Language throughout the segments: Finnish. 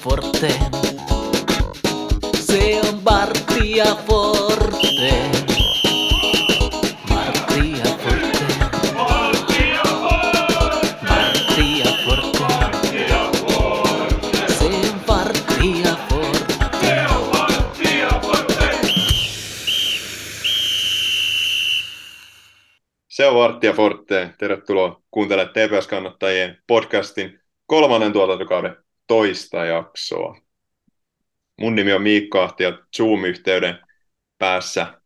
Forte. Se on Martia Forte. Martia Forte. Martia Forte. Se on Martia Forte. Se on Varttia Forte. Tervetuloa kuuntelemaan TPS-kannattajien podcastin kolmannen tuotantokauden toista jaksoa. Mun nimi on Miikka Ahti ja Zoom-yhteyden päässä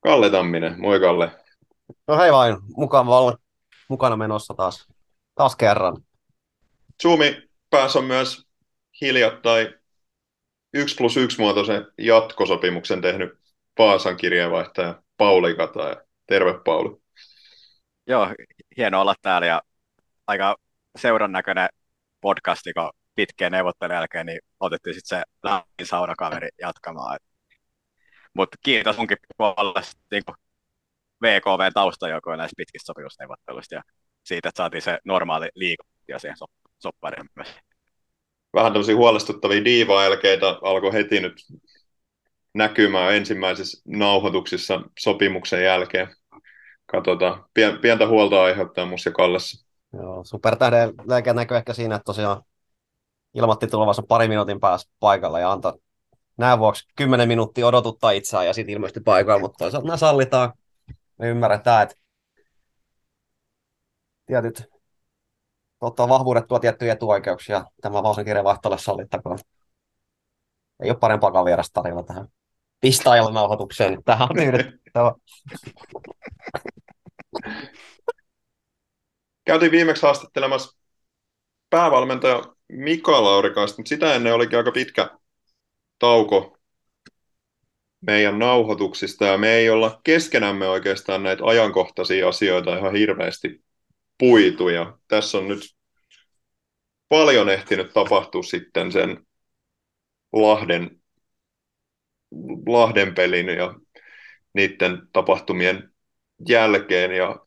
Kalle Tamminen. Moi Kalle. No hei vain, mukava olla mukana menossa taas, taas kerran. Zoomi päässä on myös hiljattain 1 plus 1 muotoisen jatkosopimuksen tehnyt Vaasan kirjeenvaihtaja Pauli Kataja. Terve Pauli. Joo, hienoa olla täällä ja aika seuran näköinen podcasti, kun pitkään neuvottelun jälkeen niin otettiin sitten se lähin saunakaveri jatkamaan. Mutta kiitos munkin puolesta niin VKV taustajoukkoja näistä pitkistä sopimusneuvotteluista ja siitä, että saatiin se normaali liikuntia siihen so- soppariin myös. Vähän tämmöisiä huolestuttavia diiva-elkeitä alkoi heti nyt näkymään ensimmäisissä nauhoituksissa sopimuksen jälkeen. Katsotaan. Pien, pientä huolta aiheuttaa musta ja Kallessa. Joo, supertähden näkyy ehkä siinä, että tosiaan ilmoitti tulevansa pari minuutin päässä paikalla ja antaa näin vuoksi 10 minuuttia odotuttaa itseään ja sitten ilmeisesti paikalla, mutta toisaalta nämä sallitaan. Me ymmärretään, että tietyt totta, vahvuudet tuo tiettyjä etuoikeuksia. Tämä Vausan kirjeenvaihtoille sallittakoon. Ei ole parempaa vierasta tarjolla tähän pistaajalle nauhoitukseen. Tähän on tyydyttävä. Käytiin viimeksi haastattelemassa päävalmentaja Mika Laurikaista, mutta sitä ennen olikin aika pitkä tauko meidän nauhoituksista ja me ei olla keskenämme oikeastaan näitä ajankohtaisia asioita ihan hirveästi puitu ja tässä on nyt paljon ehtinyt tapahtua sitten sen Lahden, Lahden pelin ja niiden tapahtumien jälkeen ja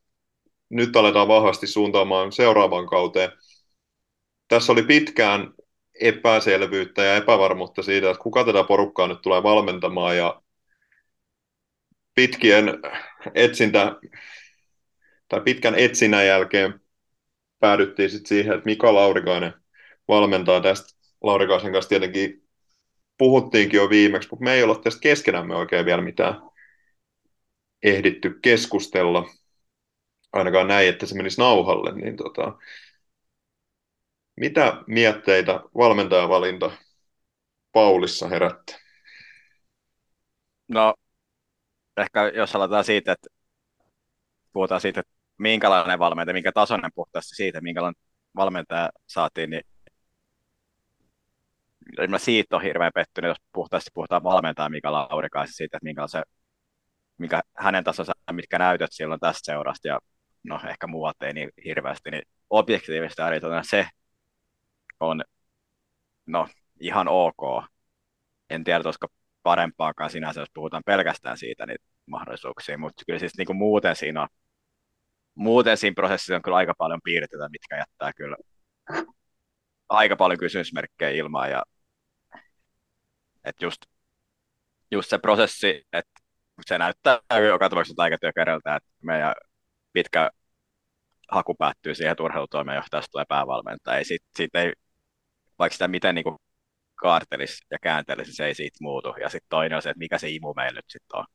nyt aletaan vahvasti suuntaamaan seuraavaan kauteen. Tässä oli pitkään epäselvyyttä ja epävarmuutta siitä, että kuka tätä porukkaa nyt tulee valmentamaan ja pitkien etsintä tai pitkän etsinnän jälkeen päädyttiin sitten siihen, että Mika Laurikainen valmentaa tästä. Laurikaisen kanssa tietenkin puhuttiinkin jo viimeksi, mutta me ei olla tästä keskenämme oikein vielä mitään ehditty keskustella ainakaan näin, että se menisi nauhalle, niin tota, mitä mietteitä valmentajavalinta Paulissa herätti? No, ehkä jos aloitetaan siitä, että puhutaan siitä, että minkälainen valmentaja, minkä tasoinen puhtaasti siitä, minkälainen valmentaja saatiin, niin mä siitä on hirveän pettynyt, jos puhtaasti puhutaan valmentaja Mika Laurikaisen siitä, että minkälaisen, mikä hänen tasonsa, mitkä näytöt silloin tästä seurasta ja no ehkä muuat ei niin hirveästi, niin objektiivisesti se on no ihan ok. En tiedä, olisiko parempaakaan sinänsä, jos puhutaan pelkästään siitä niin mahdollisuuksia, mutta kyllä siis niin kuin muuten siinä on, muuten siinä prosessissa on kyllä aika paljon piirteitä, mitkä jättää kyllä aika paljon kysymysmerkkejä ilmaan ja että just, just se prosessi, että se näyttää joka tapauksessa aika työkerralta, että meidän pitkä haku päättyy siihen, että urheilutoimenjohtajasta tulee päävalmentaja. Ei sit, sit ei, vaikka sitä miten niin kaartelisi ja kääntelisi, se ei siitä muutu. Ja sitten toinen on se, että mikä se imu meillä nyt sitten on.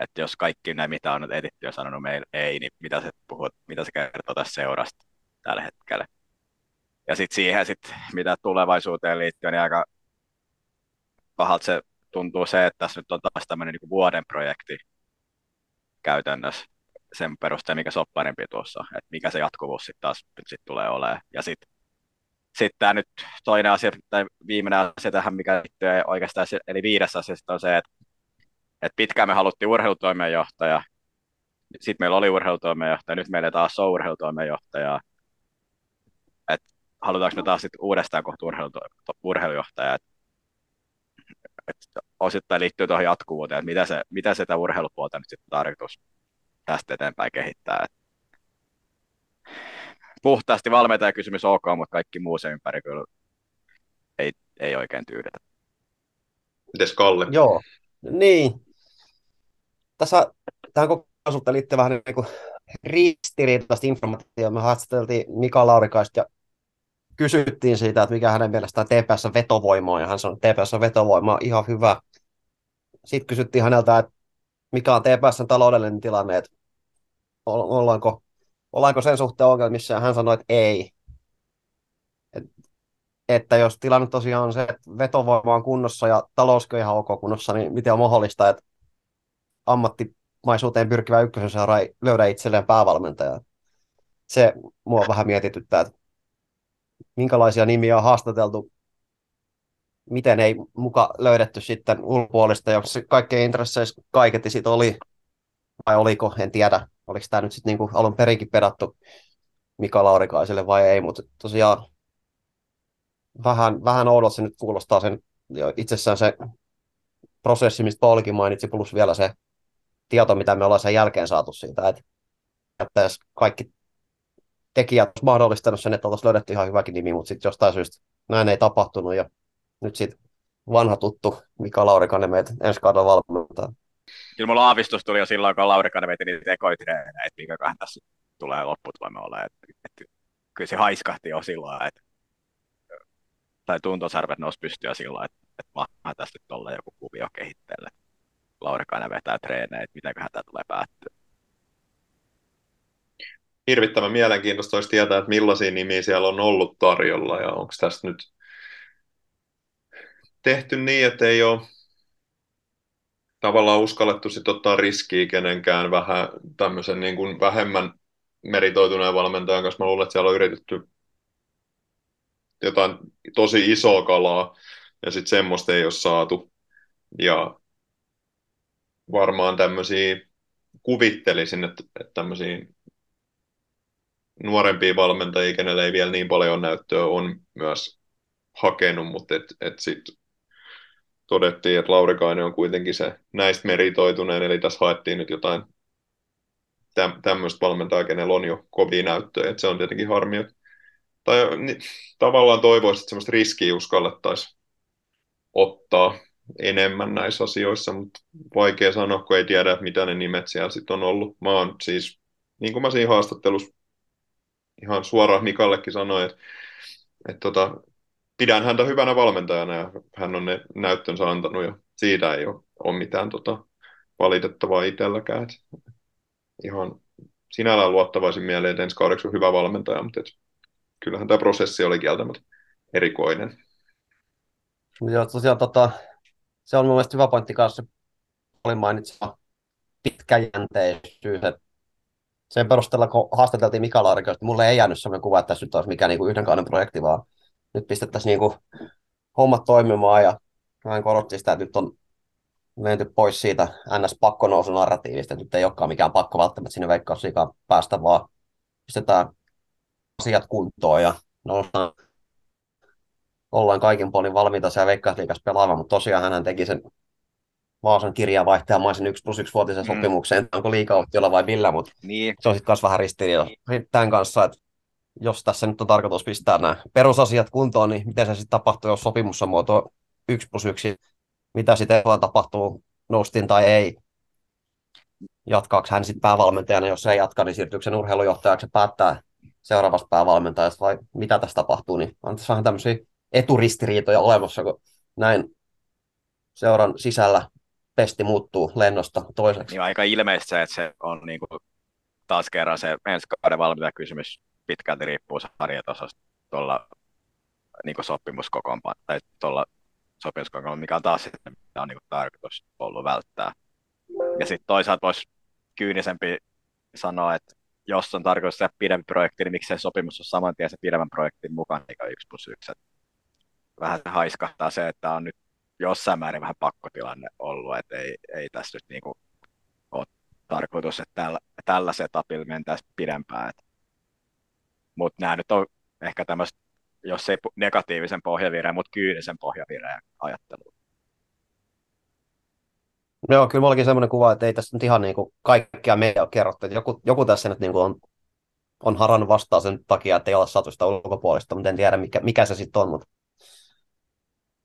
Että jos kaikki nämä, mitä on nyt editty ja sanonut meille ei, niin mitä se, puhut, mitä se kertoo tässä seurasta tällä hetkellä. Ja sitten siihen, sit, mitä tulevaisuuteen liittyy, niin aika pahalta se tuntuu se, että tässä nyt on taas tämmöinen niin vuoden projekti käytännössä sen perusteella, mikä sopparin pituus on, että mikä se jatkuvuus sitten taas sit tulee olemaan. Ja sitten sit tämä nyt toinen asia, tai viimeinen asia tähän, mikä liittyy oikeastaan, eli viides asia on se, että, että pitkään me haluttiin urheilutoimenjohtaja, sitten meillä oli urheilutoimenjohtaja, nyt meillä taas on urheilutoimenjohtaja. Että halutaanko me taas sitten uudestaan kohta urheilujohtaja, että että osittain liittyy tuohon jatkuvuuteen, että mitä se, mitä se urheilupuolta nyt sitten tarkoitus tästä eteenpäin kehittää. Puhtaasti valmentaja kysymys ok, mutta kaikki muu sen ympäri kyllä ei, ei oikein tyydytä. Mites Kalle? Joo, niin. Tässä tähän kokonaisuuteen liittyy vähän niin kuin ristiriitaista informaatiota. Me haastateltiin Mika Laurikaista ja kysyttiin siitä, että mikä hänen mielestään TPS vetovoima on, ja hän sanoi, että TPS vetovoima on ihan hyvä. Sitten kysyttiin häneltä, että mikä on TPS taloudellinen tilanne, että ollaanko, ollaanko sen suhteen ongelmissa, ja hän sanoi, että ei. Et, että jos tilanne tosiaan on se, että vetovoima on kunnossa ja talouskin ihan ok kunnossa, niin miten on mahdollista, että ammattimaisuuteen pyrkivä ykkösen seura ei löydä itselleen päävalmentajaa. Se mua vähän mietityttää, että minkälaisia nimiä on haastateltu, miten ei muka löydetty sitten ulkopuolista, jos kaikkein intresseissä kaiketi sitten oli, vai oliko, en tiedä, oliko tämä nyt sitten niinku alun perinkin pedattu Mika Laurikaiselle vai ei, mutta tosiaan vähän, vähän oudolta se nyt kuulostaa sen itsessään se prosessi, mistä Paulikin mainitsi, plus vielä se tieto, mitä me ollaan sen jälkeen saatu siitä, että, jos kaikki tekijät olisi mahdollistanut sen, että oltaisiin löydetty ihan hyväkin nimi, mutta sitten jostain syystä näin ei tapahtunut ja nyt sitten vanha tuttu Mika Laurikainen meitä ensi kaudella valmentaa. Kyllä mulla aavistus tuli jo silloin, kun Laurikainen veti niitä ekoitreenejä, että mikäköhän tässä tulee lopputulomme olla. Että, että, kyllä se haiskahti jo silloin, että tai tuntosarvet nousi pystyä silloin, että, että mä tästä nyt olla joku kuvio kehitteelle. Laurikainen vetää treenejä, että mitenköhän tämä tulee päättyä hirvittävän mielenkiintoista olisi tietää, että millaisia nimiä siellä on ollut tarjolla ja onko tässä nyt tehty niin, että ei ole tavallaan uskallettu sit ottaa riskiä kenenkään vähän tämmöisen niin kuin vähemmän meritoituneen valmentajan kanssa. Mä luulen, että siellä on yritetty jotain tosi isoa kalaa ja sitten semmoista ei ole saatu. Ja varmaan tämmöisiä kuvittelisin, että, että tämmöisiä nuorempia valmentajia, kenelle ei vielä niin paljon näyttöä, on myös hakenut, mutta et, et sitten todettiin, että Laurikainen on kuitenkin se näistä meritoituneen, eli tässä haettiin nyt jotain tämmöistä valmentajaa, kenellä on jo kovia näyttöjä, että se on tietenkin harmi, että, tai niin, tavallaan toivoisin, että semmoista riskiä uskallettaisiin ottaa enemmän näissä asioissa, mutta vaikea sanoa, kun ei tiedä, mitä ne nimet siellä sitten on ollut. Mä oon siis, niin kuin mä siinä haastattelussa ihan suoraan Mikallekin sanoi, että, että tota, pidän häntä hyvänä valmentajana ja hän on ne näyttönsä antanut ja siitä ei ole, ole mitään tota, valitettavaa itselläkään. Ihan sinällään luottavaisin mieleen, että ensi kaudeksi on hyvä valmentaja, mutta et, kyllähän tämä prosessi oli kieltämättä erikoinen. Joo, tosiaan tota, se on mun mielestä hyvä pointti kanssa, oli mainitsema pitkäjänteisyys, sen perusteella, kun haastateltiin Mika Laarikosta, mulle ei jäänyt sellainen kuva, että tässä nyt olisi mikään niin kuin yhden kauden projekti, vaan nyt pistettäisiin niin kuin hommat toimimaan ja hän korotti sitä, että nyt on menty pois siitä NS-pakkonousunarratiivista, että nyt ei olekaan mikään pakko välttämättä sinne veikkausliikaan päästä, vaan pistetään asiat kuntoon ja noustaan ollaan kaikin puolin valmiita siellä veikkausliikassa pelaamaan, mutta tosiaan hän teki sen Vaasan kirjavaihtajamaisen 1 plus 1 vuotisen mm. sopimukseen, onko liikaoptiolla vai millä, mutta niin. se on sitten myös vähän ristiriita niin. tämän kanssa, että jos tässä nyt on tarkoitus pistää nämä perusasiat kuntoon, niin miten se sitten tapahtuu, jos sopimus on muoto 1 plus 1, mitä sitten tapahtuu, noustiin tai ei. Jatkaako hän sitten päävalmentajana, jos ei jatka, niin siirtyykö sen urheilujohtajaksi päättää seuraavasta päävalmentajasta vai mitä tässä tapahtuu, niin on tässä vähän tämmöisiä eturistiriitoja olemassa, kun näin seuran sisällä pesti muuttuu lennosta toiseksi. Niin aika ilmeistä että se on niin kuin, taas kerran se ensi kauden valmentajakysymys pitkälti riippuu sarjatasosta niin sopimuskokoonpanolla tai tuolla sopimuskokoonpanolla, mikä on taas sitten, mitä on niin kuin, tarkoitus ollut välttää. Ja sitten toisaalta voisi kyynisempi sanoa, että jos on tarkoitus tehdä pidempi projekti, niin miksei sopimus ole saman tien se pidemmän projektin mukaan, eikä yksi plus yksi. Vähän se haiskahtaa se, että on nyt jossain määrin vähän pakkotilanne ollut, että ei, ei tässä nyt niinku ole tarkoitus, että tällä, tällä setupilla mentäisiin pidempään. Mutta nämä nyt on ehkä tämmöistä, jos ei negatiivisen pohjavireen, mutta kyynisen pohjavireen ajattelu. Joo, kyllä mullakin semmoinen kuva, että ei tässä nyt ihan niin kuin kaikkia meitä ole kerrottu. Joku, joku tässä nyt niin kuin on, on harannut vastaan sen takia, että ei ole saatu sitä ulkopuolista, mutta en tiedä mikä, mikä se sitten on. Mutta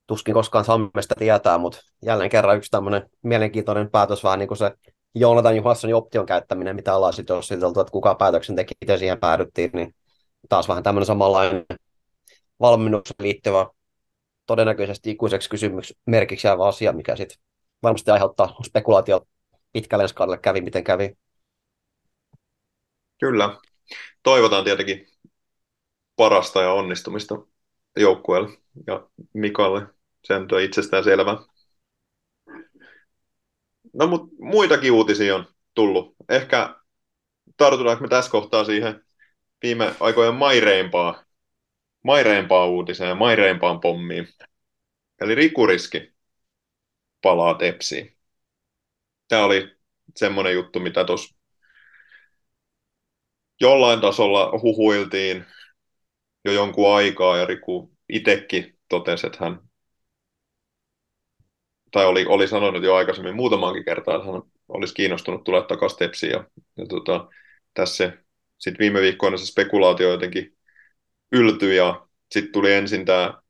tuskin koskaan Sammesta tietää, mutta jälleen kerran yksi tämmöinen mielenkiintoinen päätös, vähän niin kuin se Joonatan Johanssonin option käyttäminen, mitä ollaan sitten jossiteltu, että kuka päätöksen teki, siihen päädyttiin, niin taas vähän tämmöinen samanlainen valmennukseen liittyvä todennäköisesti ikuiseksi kysymysmerkiksi jäävä asia, mikä sitten varmasti aiheuttaa spekulaatio pitkälle ensi kävi, miten kävi. Kyllä. Toivotaan tietenkin parasta ja onnistumista joukkueelle ja Mikalle. Se nyt on itsestään selvä. No mutta muitakin uutisia on tullut. Ehkä tartutaanko me tässä kohtaa siihen viime aikojen maireimpaa, maireimpaa uutiseen, maireimpaan pommiin. Eli rikuriski palaa tepsiin. Tämä oli semmoinen juttu, mitä tuossa jollain tasolla huhuiltiin jo jonkun aikaa, ja Riku itsekin totesi, että hän, tai oli, oli sanonut jo aikaisemmin muutamaankin kertaa, että hän olisi kiinnostunut tulla takaisin Tepsiin, ja, ja tota, tässä sitten viime viikkoina se spekulaatio jotenkin yltyi, ja sitten tuli ensin tämä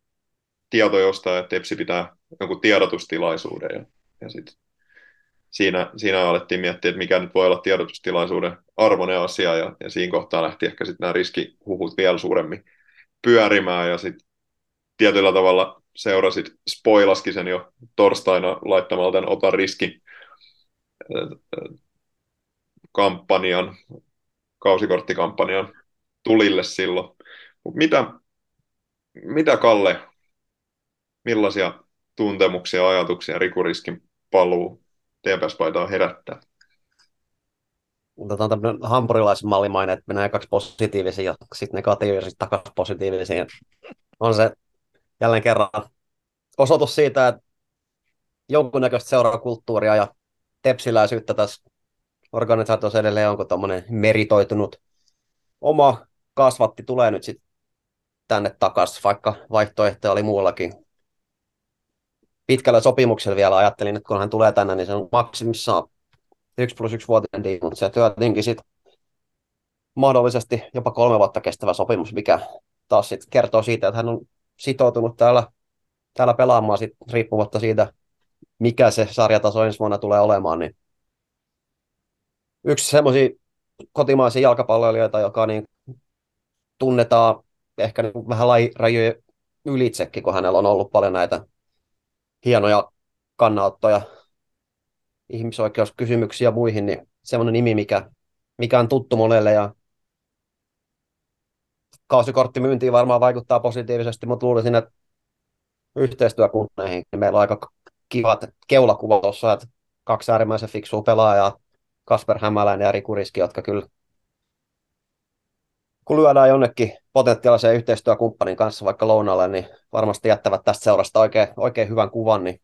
tieto jostain, että Tepsi pitää jonkun tiedotustilaisuuden, ja, ja sitten siinä, siinä alettiin miettiä, että mikä nyt voi olla tiedotustilaisuuden arvoinen asia, ja, ja siinä kohtaa lähti ehkä sitten nämä riskihuhut vielä suuremmin pyörimään, ja sitten tietyllä tavalla seurasit, spoilaskin sen jo torstaina laittamalla tämän Ota riski kampanjan, kausikorttikampanjan tulille silloin. Mut mitä, mitä Kalle, millaisia tuntemuksia, ajatuksia Rikuriskin paluu TPS-paitaan herättää? Otetaan tämmöinen hampurilaisen mallimainen, että mennään kaksi positiivisia ja sitten negatiivisia takaisin positiivisia. On se jälleen kerran osoitus siitä, että jonkunnäköistä seurakulttuuria ja tepsiläisyyttä tässä organisaatiossa edelleen onko tuommoinen meritoitunut oma kasvatti tulee nyt sitten tänne takaisin, vaikka vaihtoehtoja oli muuallakin. Pitkällä sopimuksella vielä ajattelin, että kun hän tulee tänne, niin se on maksimissaan 1 plus 1 vuotinen diili, mutta se työtinkin sitten mahdollisesti jopa kolme vuotta kestävä sopimus, mikä taas sit kertoo siitä, että hän on sitoutunut täällä, täällä pelaamaan sit, riippumatta siitä, mikä se sarjataso ensi vuonna tulee olemaan. Niin yksi semmoisia kotimaisia jalkapalloilijoita, joka niin tunnetaan ehkä niin vähän rajojen ylitsekin, kun hänellä on ollut paljon näitä hienoja kannanottoja ihmisoikeuskysymyksiä ja muihin, niin semmoinen nimi, mikä, mikä on tuttu monelle ja kausikorttimyyntiin varmaan vaikuttaa positiivisesti, mutta luulisin, että yhteistyökumppaneihin niin meillä on aika kivat keulakuva tuossa, että kaksi äärimmäisen fiksua pelaajaa, Kasper Hämäläinen ja Riku Riski, jotka kyllä kun lyödään jonnekin potentiaaliseen yhteistyökumppanin kanssa vaikka lounalle, niin varmasti jättävät tästä seurasta oikein, oikein hyvän kuvan. Niin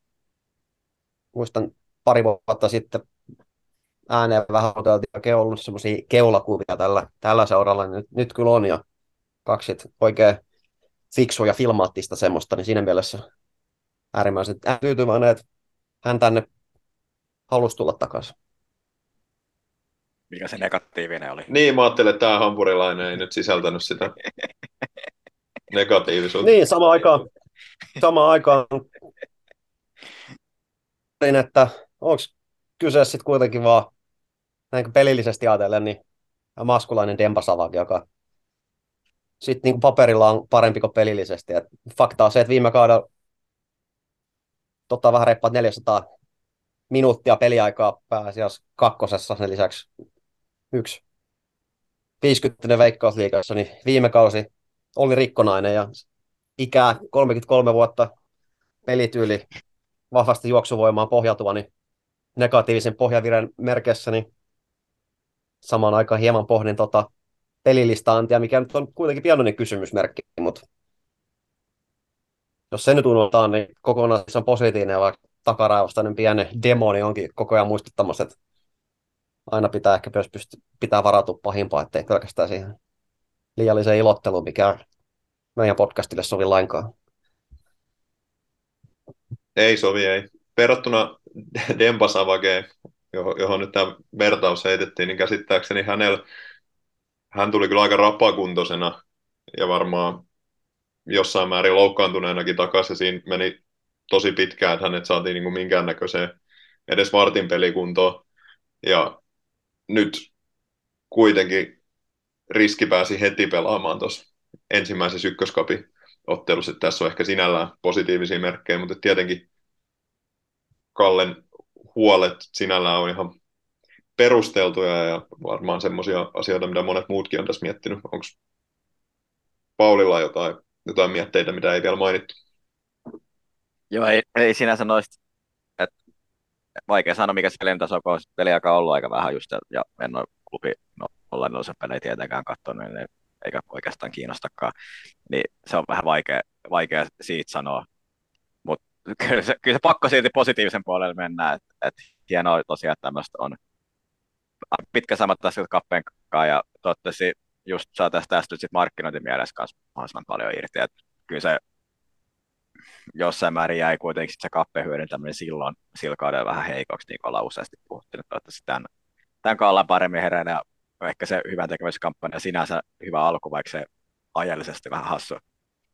muistan pari vuotta sitten ääneen vähän oteltiin ollut semmoisia keulakuvia tällä, tällä seuralla, nyt, nyt kyllä on ja kaksi oikein fiksua ja filmaattista semmoista, niin siinä mielessä äärimmäisen tyytyväinen, että hän tänne halusi tulla takaisin. Mikä se negatiivinen oli? Niin, mä ajattelin, että tämä hampurilainen ei nyt sisältänyt sitä negatiivisuutta. Niin, sama aikaan, sama aikaan että onko kyse sitten kuitenkin vaan näin pelillisesti ajatellen, niin maskulainen Dembasavak, joka sitten niin paperilla on parempi kuin pelillisesti. Et fakta on se, että viime kaudella totta vähän reippaat 400 minuuttia peliaikaa pääasiassa kakkosessa, sen lisäksi yksi 50 veikkausliikassa, niin viime kausi oli rikkonainen ja ikää 33 vuotta pelityyli vahvasti juoksuvoimaan pohjautuva, niin negatiivisen pohjaviren merkeissä, niin samaan aikaan hieman pohdin tota pelilistaantia, mikä nyt on kuitenkin pienoinen kysymysmerkki, mutta jos se nyt unohtaa, niin kokonaan se on positiivinen, vaikka takaraivostainen pieni demoni onkin koko ajan muistuttamassa, että aina pitää ehkä myös pysty, pitää varautua pahimpaa, ettei pelkästään siihen liialliseen ilotteluun, mikä meidän podcastille sovi lainkaan. Ei sovi, ei. Verrattuna Dempasavageen, johon, johon nyt tämä vertaus heitettiin, niin käsittääkseni hänellä, hän tuli kyllä aika rapakuntoisena ja varmaan jossain määrin loukkaantuneenakin takaisin. Siinä meni tosi pitkään, että hänet saatiin niin kuin minkäännäköiseen edes vartin pelikuntoon. Ja nyt kuitenkin riski pääsi heti pelaamaan tuossa ensimmäisessä ykköskapin ottelussa. Että tässä on ehkä sinällään positiivisia merkkejä, mutta tietenkin Kallen huolet sinällään on ihan perusteltuja ja varmaan semmoisia asioita, mitä monet muutkin on tässä miettinyt. Onko Paulilla jotain, jotain mietteitä, mitä ei vielä mainittu? Joo, ei, ei sinänsä noista, vaikea sanoa, mikä se taso on, peliaika on ollut aika vähän just, ja en ole klubi no, olla noissa pelejä tietenkään katsonut, niin eikä oikeastaan kiinnostakaan, niin se on vähän vaikea, vaikea siitä sanoa, mutta kyllä se, kyllä se pakko silti positiivisen puolelle mennä, että et hienoa tosiaan, että tämmöistä on. Pitkä samat tässä kappeen kanssa, ja toivottavasti just saa tästä tästä sit markkinointimielessä kanssa mahdollisimman paljon irti, että kyllä se jossain määrin jäi kuitenkin se kappeen hyödyntäminen silloin sillä kaudella vähän heikoksi, niin kuin ollaan useasti puhuttu, toivottavasti tämän, tämän ollaan paremmin heränä, ja ehkä se hyvän tekeväisyyskampanja sinänsä hyvä alku, vaikka se ajallisesti vähän hassu,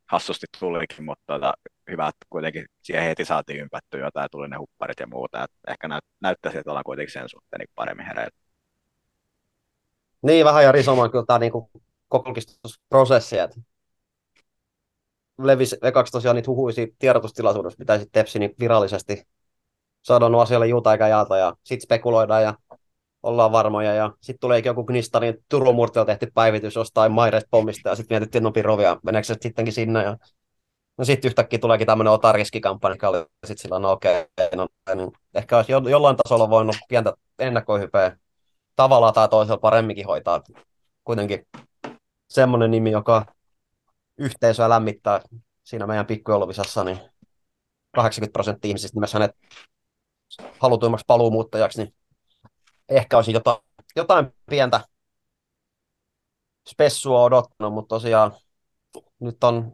hassusti tulikin, mutta tota, hyvä, että kuitenkin siihen heti saatiin ympättyä jotain, tuli ne hupparit ja muuta, että ehkä näyt, näyttäisi, että ollaan kuitenkin sen suhteen niin paremmin hereillä. Niin, vähän ja risomaan kyllä tämä niinku kokokistusprosessi, että levisi ekaksi tosiaan niitä huhuisia tiedotustilaisuudessa, pitäisi Tepsi niin virallisesti saada asialle juuta eikä jaata ja sitten spekuloidaan ja ollaan varmoja. Ja sitten tulee joku Gnista, niin Turun tehty päivitys jostain Maires pommista ja sitten mietittiin nopi rovia, meneekö se sittenkin sinne. Ja... No sitten yhtäkkiä tuleekin tämmöinen otariskikampanja, joka oli sitten sillä no okei, okay, no, niin ehkä olisi jo, jollain tasolla voinut pientä ennakkohypeä tavalla tai toisella paremminkin hoitaa. Kuitenkin semmoinen nimi, joka yhteisöä lämmittää siinä meidän pikkujoulovisassa, niin 80 prosenttia ihmisistä nimessä hänet halutuimmaksi paluumuuttajaksi, niin ehkä olisi jotain, jotain pientä spessua odottanut, mutta tosiaan nyt on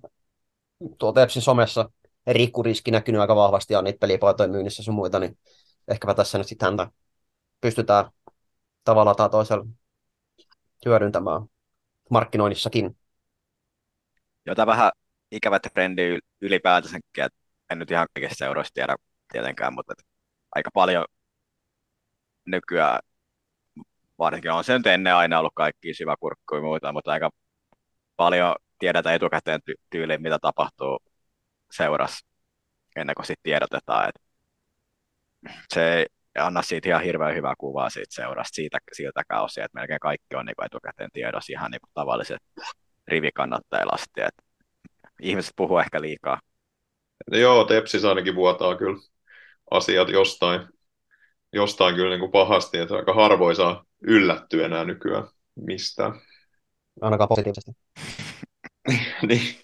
tuo Tepsin somessa rikkuriski näkynyt aika vahvasti ja niitä pelipaitoja myynnissä sun muita, niin ehkäpä tässä nyt sitten häntä pystytään tavalla tai toisella hyödyntämään markkinoinnissakin. Jota vähän ikävä trendi ylipäätänsäkin, että en nyt ihan kaikista seuroista tiedä tietenkään, mutta aika paljon nykyään, varsinkin on se nyt ennen aina ollut kaikki syväkurkkuja ja muuta, mutta aika paljon tiedetään etukäteen ty- tyyliin, mitä tapahtuu seurassa ennen kuin sitten tiedotetaan. että se ei anna siitä ihan hirveän hyvää kuvaa siitä seurasta siitä, siltäkään osin, että melkein kaikki on niin etukäteen tiedossa ihan niin tavalliset rivikannattajilla asti. Että ihmiset puhuu ehkä liikaa. Joo, Tepsis ainakin vuotaa kyllä asiat jostain jostain kyllä niin kuin pahasti, että aika harvoin saa yllättyä enää nykyään mistään. Ainakaan positiivisesti. niin.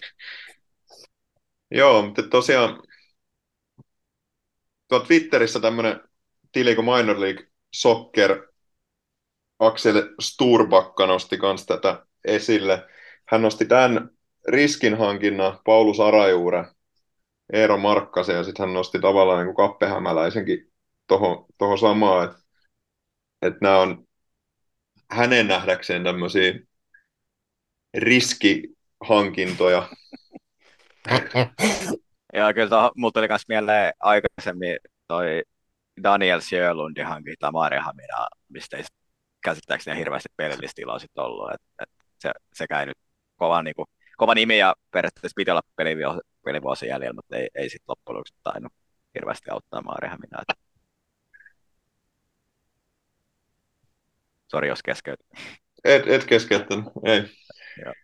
Joo, mutta tosiaan tuo Twitterissä tämmöinen tili kuin Minor League Soccer, Axel Sturbakka nosti myös tätä esille. Hän nosti tämän riskinhankinnan Paulus Arajuure, Eero Markkasen ja sitten hän nosti tavallaan niin kuin Kappehämäläisenkin tuohon toho samaan, että, että nämä on hänen nähdäkseen tämmöisiä riskihankintoja. Joo, kyllä tuohon, mulla tuli myös mieleen aikaisemmin toi Daniel Sjölundin hankinta Hamina, mistä ei käsittääkseni hirveästi pelillistä sitten ollut. Et, et se, sekä ei nyt kova, niin kuin, kova nimi ja periaatteessa piti olla pelivuosi jäljellä, mutta ei, ei sitten loppujen lopuksi tainnut hirveästi auttaa Hamina. Sori, jos keskeytän. Et, et keskeyttänyt, ei. Joo.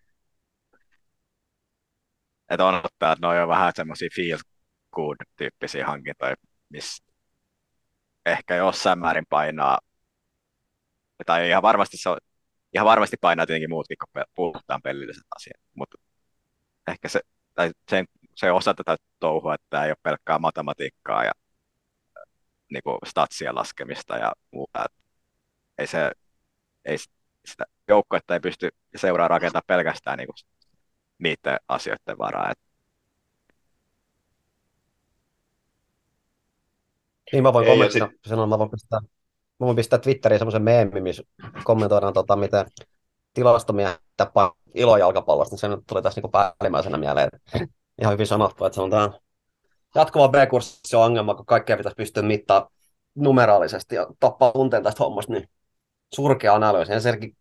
Että on ottaa, että ne on vähän semmoisia feel good tyyppisiä hankintoja, missä ehkä jossain määrin painaa, tai ihan varmasti se on, ihan varmasti painaa tietenkin muutkin, kun puhutaan pelilliset asiat, mutta ehkä se, tai sen, se osa tätä touhua, että tämä ei ole pelkkää matematiikkaa ja niin kuin statsien laskemista ja muuta. Ei se, ei sitä joukkoetta ei pysty seuraa rakentaa pelkästään niin kuin niiden asioiden varaa. Niin mä voin kommentoida, sit... sanon, mä voin pistää, mä voin pistää Twitteriin semmoisen meemin, missä kommentoidaan, tota, miten tilastomia ilojalkapallosta, niin se nyt tuli tässä niin päällimmäisenä mieleen. Ihan hyvin sanottu, että se on tämä jatkuva B-kurssi on ongelma, kun kaikkea pitäisi pystyä mittaamaan numeraalisesti ja tappaa tunteen tästä hommasta, niin surkea analyysi. Ensinnäkin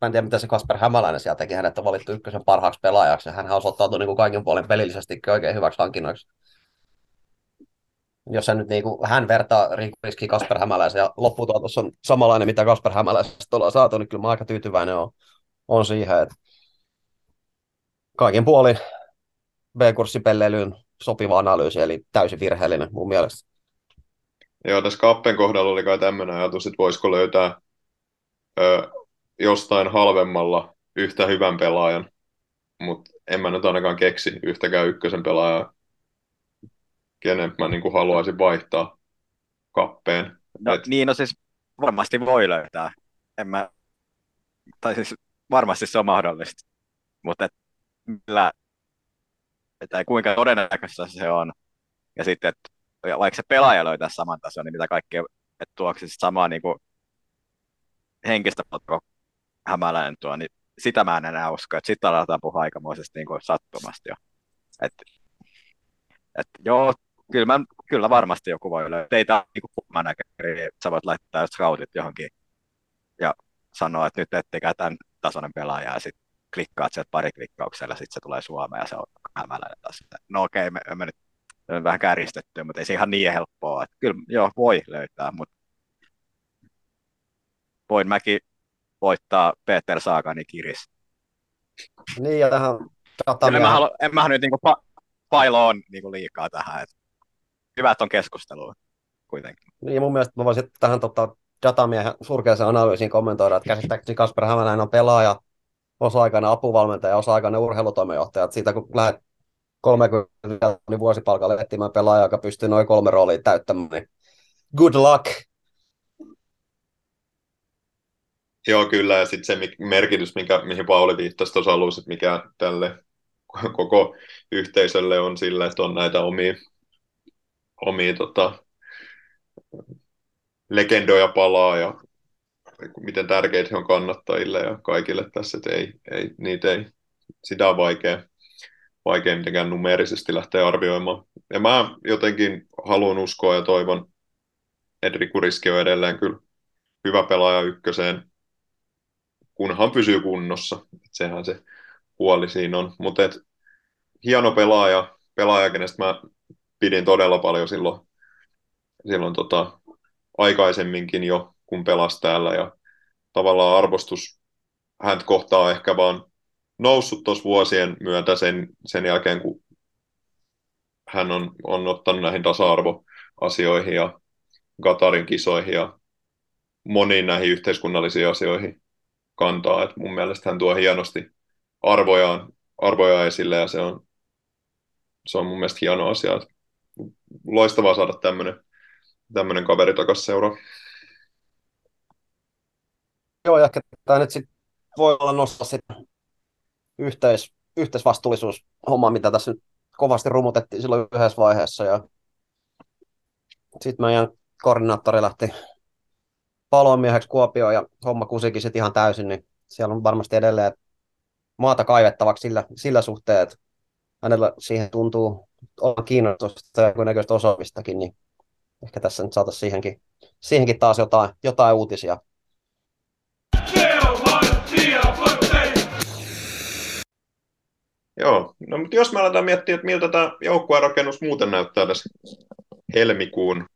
mä en tiedä, mitä se Kasper Hämäläinen siellä teki, hänet on valittu ykkösen parhaaksi pelaajaksi, ja hän osoittautui niin kuin kaiken puolen pelillisesti oikein hyväksi hankinnoiksi. Jos hän nyt niin kuin, hän vertaa riski Kasper Hämäläisen ja lopputuotos on samanlainen, mitä Kasper Hämäläisestä ollaan saatu, niin kyllä mä aika tyytyväinen on, on siihen, että kaiken puolin B-kurssipelleilyyn sopiva analyysi, eli täysin virheellinen mun mielestä. Joo, tässä Kappen kohdalla oli kai tämmöinen ajatus, että voisiko löytää ö, jostain halvemmalla yhtä hyvän pelaajan, mutta en mä nyt ainakaan keksi yhtäkään ykkösen pelaajaa, kenen mä niin kuin haluaisin vaihtaa kappeen. No, Et... Niin, no siis varmasti voi löytää. En mä... Tai siis varmasti se on mahdollista. Mutta et, millä, että kuinka todennäköistä se on. Ja sitten, että vaikka se pelaaja löytää saman tason, niin mitä kaikkea, että tuoksi samaa niin kuin henkistä hämäläinen tuo, niin sitä mä en enää usko, että sitten aletaan puhua aikamoisesti niin kuin sattumasti jo. Et, et, joo, kyllä, mä, kyllä varmasti joku voi löytää. Ei tämä niin kuin sä voit laittaa just scoutit johonkin ja sanoa, että nyt ettekää tämän tasoinen pelaaja ja sitten klikkaat sieltä pari klikkauksella, sitten se tulee Suomeen ja se on hämäläinen taas. No okei, okay, me, me nyt on vähän kärjistetty, mutta ei se ihan niin helppoa. Että kyllä, joo, voi löytää, mutta voin mäkin voittaa Peter Saagani kiris. Niin, ja tähän en mä, halu, en mä nyt niinku pa, pailoon niinku liikaa tähän. Et hyvät on keskustelua kuitenkin. Niin, mun mielestä mä voisin tähän tota, datamiehen surkeaseen analyysiin kommentoida, että käsittääkseni Kasper Hämäläinen on pelaaja, osa-aikainen apuvalmentaja, osa-aikainen urheilutoimenjohtaja. Siitä kun lähdet 30 niin vuosipalkalle etsimään pelaaja, joka pystyy noin kolme roolia täyttämään, niin good luck. Joo, kyllä. Ja sitten se merkitys, mikä, mihin Pauli viittasi tuossa alussa, että mikä tälle koko yhteisölle on sillä, että on näitä omia, omia tota, legendoja palaa ja miten tärkeitä he on kannattajille ja kaikille tässä, että ei, ei, niitä ei, sitä on vaikea, vaikea mitenkään numerisesti lähteä arvioimaan. Ja mä jotenkin haluan uskoa ja toivon, että Riku Riski on edelleen kyllä hyvä pelaaja ykköseen, kunhan pysyy kunnossa. Et sehän se huoli siinä on. Mutta hieno pelaaja, pelaaja, kenestä mä pidin todella paljon silloin, silloin tota, aikaisemminkin jo, kun pelasi täällä. Ja tavallaan arvostus hän kohtaa ehkä vaan noussut tuossa vuosien myötä sen, sen jälkeen, kun hän on, on ottanut näihin tasa-arvoasioihin ja Katarin kisoihin ja moniin näihin yhteiskunnallisiin asioihin kantaa. Et mun mielestä hän tuo hienosti arvojaan, arvojaan esille ja se on, se on mun mielestä hieno asia. Et loistavaa saada tämmöinen kaveri takaisin seuraan. Joo, ja ehkä tämä nyt sit voi olla nostaa sitten yhteis, homma, mitä tässä nyt kovasti rumutettiin silloin yhdessä vaiheessa. Ja sitten meidän koordinaattori lähti palomieheksi Kuopioon ja homma kusikin sitten ihan täysin, niin siellä on varmasti edelleen maata kaivettavaksi sillä, sillä suhteen, että hänellä siihen tuntuu olla kiinnostusta ja näköistä osaamistakin, niin ehkä tässä nyt saataisiin siihenkin, siihenkin taas jotain, jotain uutisia. Joo, no mutta jos me aletaan miettiä, että miltä tämä joukkuerakennus muuten näyttää tässä helmikuun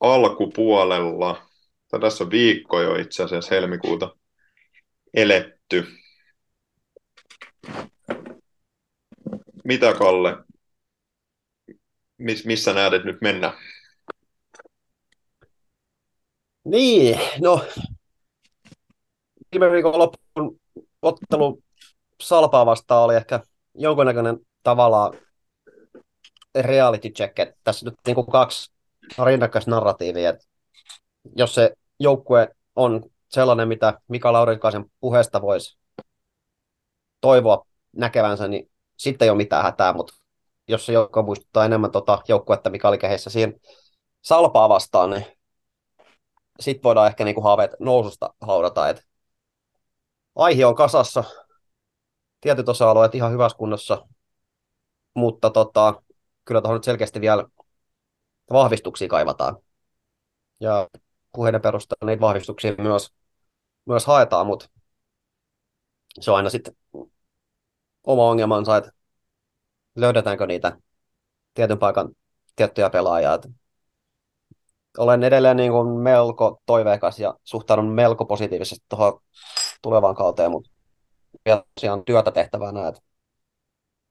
alkupuolella, tai tässä on viikko jo itse asiassa helmikuuta eletty. Mitä Kalle, Miss, missä näet, nyt mennä? Niin, no viime viikon loppuun ottelu Salpaa vastaan oli ehkä jonkunnäköinen tavallaan reality check, tässä nyt niin kuin kaksi rinnakkaisnarratiivia, jos se joukkue on sellainen, mitä Mika Laurinkaisen puheesta voisi toivoa näkevänsä, niin sitten ei ole mitään hätää, mutta jos se joukko muistuttaa enemmän tota joukkuetta, mikä oli kehessä siihen salpaa vastaan, niin sitten voidaan ehkä niinku haaveet noususta haudata. Et aihe on kasassa, tietyt osa-alueet ihan hyvässä kunnossa, mutta tota, kyllä tuohon nyt selkeästi vielä vahvistuksia kaivataan. Ja puheiden perusteella niitä vahvistuksia myös, myös haetaan, mutta se on aina sitten oma ongelmansa, että löydetäänkö niitä tietyn paikan tiettyjä pelaajia. Olen edelleen niin kuin melko toiveikas ja suhtaudun melko positiivisesti tuohon tulevaan kauteen, mutta vielä tosiaan työtä tehtävänä, että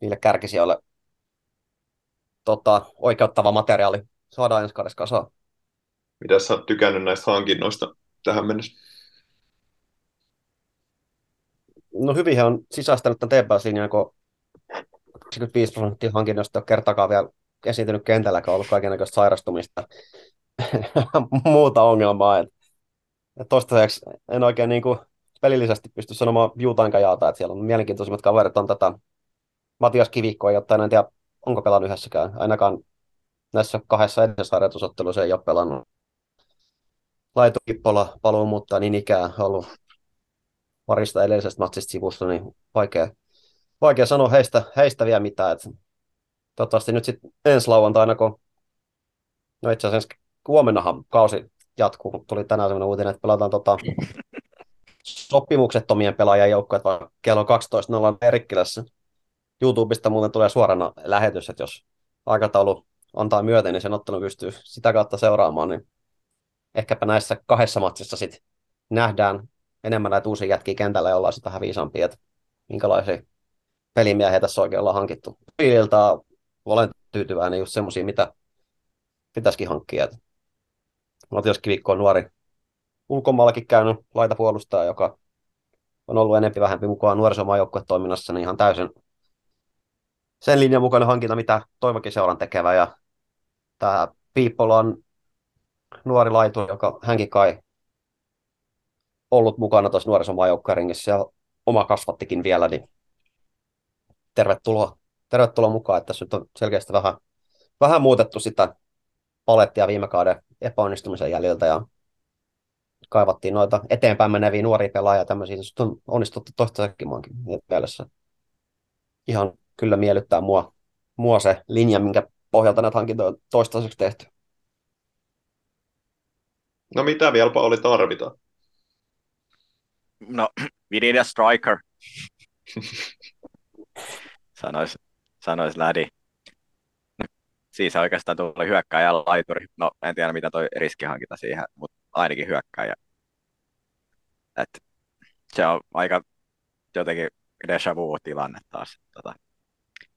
niille kärkisijoille tota, oikeuttava materiaali saadaan ensi kaudessa kasaan. Mitä sä oot tykännyt näistä hankinnoista tähän mennessä? No hyvin he on sisäistänyt tämän TPS-linjan, kun 25 prosenttia hankinnoista on kertakaan vielä esiintynyt kentälläkään ollut kaikenlaista sairastumista muuta ongelmaa. Et, et toistaiseksi en oikein niin kuin pelillisesti pysty sanomaan juuta jaata, että siellä on mielenkiintoisimmat kaverit on tätä Matias Kivikkoa, jotta en tiedä, onko pelannut yhdessäkään. Ainakaan näissä kahdessa edellisessä harjoitusottelussa ei ole pelannut. Laitu Kippola paluu muuttaa niin ikään ollut parista edellisestä matsista sivussa, niin vaikea, vaikea sanoa heistä, heistä vielä mitään. Et toivottavasti nyt sitten ensi lauantaina, kun no itse asiassa huomennahan kausi jatkuu, tuli tänään sellainen uutinen, että pelataan tota, sopimuksettomien pelaajien joukkoja, vaan kello 12.00 Erikkilässä. YouTubesta muuten tulee suorana lähetys, että jos aikataulu antaa myöten, niin sen ottelun pystyy sitä kautta seuraamaan, niin ehkäpä näissä kahdessa matsissa sitten nähdään enemmän näitä uusia jätkiä kentällä ja ollaan sitä vähän viisampia, että minkälaisia pelimiehiä tässä oikein ollaan hankittu. Piililtä olen tyytyväinen just semmoisia, mitä pitäisikin hankkia. Matias Kivikko on nuori ulkomaallakin käynyt laitapuolustaja, joka on ollut enempi vähempi mukaan nuorisomaajoukkuetoiminnassa, niin ihan täysin sen linjan mukainen hankinta, mitä toivokin seuran tekevä. Ja tämä Piippola on nuori laitu, joka hänkin kai ollut mukana tuossa nuorisomaajoukkueringissä ja oma kasvattikin vielä, niin tervetuloa, tervetuloa mukaan, että tässä nyt on selkeästi vähän, vähän muutettu sitä palettia viime kauden epäonnistumisen jäljiltä ja kaivattiin noita eteenpäin meneviä nuoria pelaajia tämmöisiä, se on onnistuttu toistaiseksi mielessä. Ihan kyllä miellyttää mua, mua se linja, minkä pohjalta näitä hankintoja on toistaiseksi tehty. No mitä vielä oli tarvita? No, we need a striker. sanois, sanois Lädi. Siis oikeastaan tuli hyökkäjä laituri. No, en tiedä mitä toi riskihankinta siihen, mutta ainakin hyökkäjä. Et se on aika jotenkin deja vu-tilanne taas. Tota,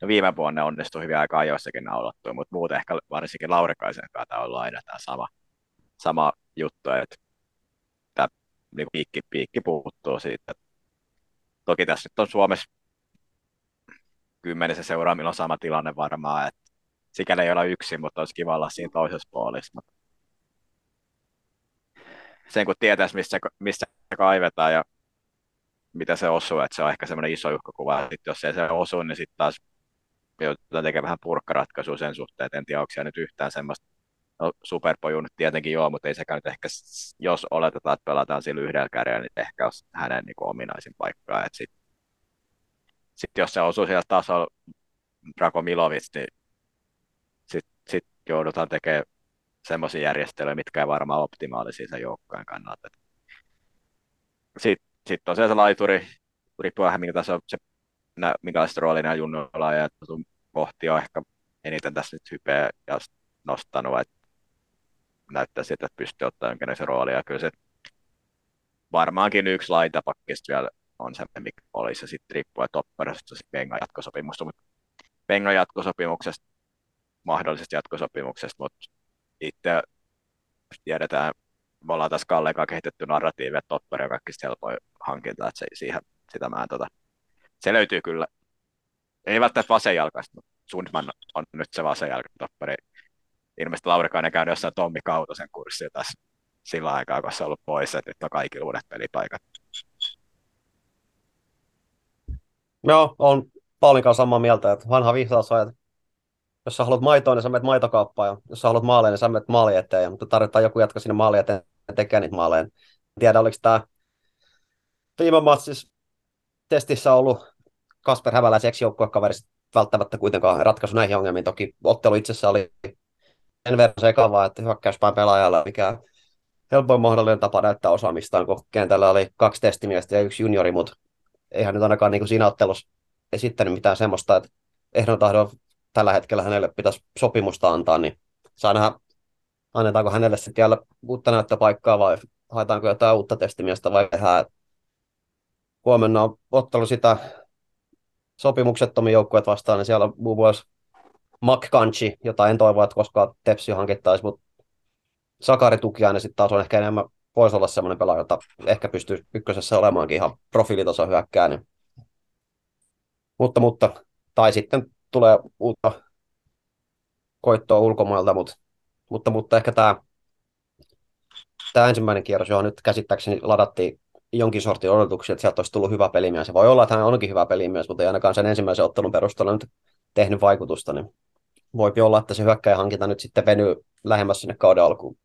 no viime vuonna onnistui hyvin aika ajoissakin naulattua, mutta muuten ehkä varsinkin Laurikaisen kanssa on aina tämä sama, sama juttu, että tämä niin piikki, piikki puuttuu siitä. Toki tässä nyt on Suomessa kymmenessä seuraa, on sama tilanne varmaan, että sikäli ei olla yksin, mutta olisi kiva olla siinä toisessa puolissa. Mutta sen kun tietäisi, missä, missä kaivetaan ja mitä se osuu, että se on ehkä semmoinen iso uhkakuva. Sitten jos ei se osu, niin sitten taas joudutaan tekemään vähän purkkaratkaisua sen suhteen, että en tiedä, onko nyt yhtään semmoista No, superpoju nyt tietenkin joo, mutta ei sekään nyt ehkä, jos oletetaan, että pelataan sillä yhdellä kärjellä, niin ehkä olisi hänen niin kuin, ominaisin paikkaa. Sitten sit jos se osuu siellä tasolla Drako Milovic, niin sitten sit joudutaan tekemään semmoisia järjestelyjä, mitkä ei varmaan optimaalisia sen joukkojen kannalta. Sitten sit on se laituri, riippuu vähän minkä taso se, minkälaista roolia nämä junnuilla ja kohti on ehkä eniten tässä nyt hypeä ja nostanut, että näyttää siltä, että pystyy ottaa jonkinlaisen roolia. Kyllä se varmaankin yksi laitapakkista vielä on se, mikä olisi, ja sitten riippuu topperista Vengan jatkosopimusta, mutta Vengan jatkosopimuksesta, mahdollisesta jatkosopimuksesta, mutta itse tiedetään, me ollaan tässä Kallekaan kehitetty narratiivi, että topperi on kaikista helpoin hankinta, että se, siihen, sitä mä en, tota, se löytyy kyllä, ei välttämättä vasenjalkaista, mutta Sundman on nyt se vasenjalkatopperi ilmeisesti Laurikainen käynyt jossain Tommi Kautosen kurssilla tässä sillä aikaa, kun se on ollut pois, että nyt on kaikki uudet pelipaikat. Joo, on Paulinkaan samaa mieltä, että vanha viisaus on, että jos sä haluat maitoa, niin sä menet maitokauppaan, ja jos sä haluat maaleja, niin sä menet maali eteen, mutta tarvitaan joku jatka sinne maali eteen ja tekee niitä maaleja. En tiedä, oliko tämä viime matsissa testissä ollut Kasper Häväläisen ex-joukkuekaverista välttämättä kuitenkaan ratkaisu näihin ongelmiin. Toki ottelu itsessä oli sen verran sekavaa, että hyökkäyspään pelaajalla mikä helpoin mahdollinen tapa näyttää osaamistaan, kun kentällä oli kaksi testimiestä ja yksi juniori, mutta eihän nyt ainakaan niin siinä ottelussa esittänyt mitään semmoista, että ehdon tahdon tällä hetkellä hänelle pitäisi sopimusta antaa, niin saa nähdä, annetaanko hänelle sitten vielä uutta näyttöpaikkaa vai haetaanko jotain uutta testimiestä vai tehdään. Huomenna on ottelu sitä sopimuksettomia joukkueet vastaan, niin siellä on muun muassa McCanchi, jota en toivo, että koskaan Tepsi hankittaisi, mutta Sakari Tukiainen sitten taas on ehkä enemmän, voisi olla semmoinen pelaaja, jota ehkä pystyy ykkösessä olemaankin ihan profiilitaso hyökkää. Niin. Mutta, mutta, tai sitten tulee uutta koittoa ulkomailta, mutta, mutta, mutta ehkä tämä, tämä ensimmäinen kierros, johon nyt käsittääkseni ladattiin jonkin sortin odotuksia, että sieltä olisi tullut hyvä pelimies. Se voi olla, että hän onkin hyvä pelimies, mutta ei ainakaan sen ensimmäisen ottelun perusteella nyt tehnyt vaikutusta, niin voipi olla, että se hyökkäjä hankinta nyt sitten venyy lähemmäs sinne kauden alkuun.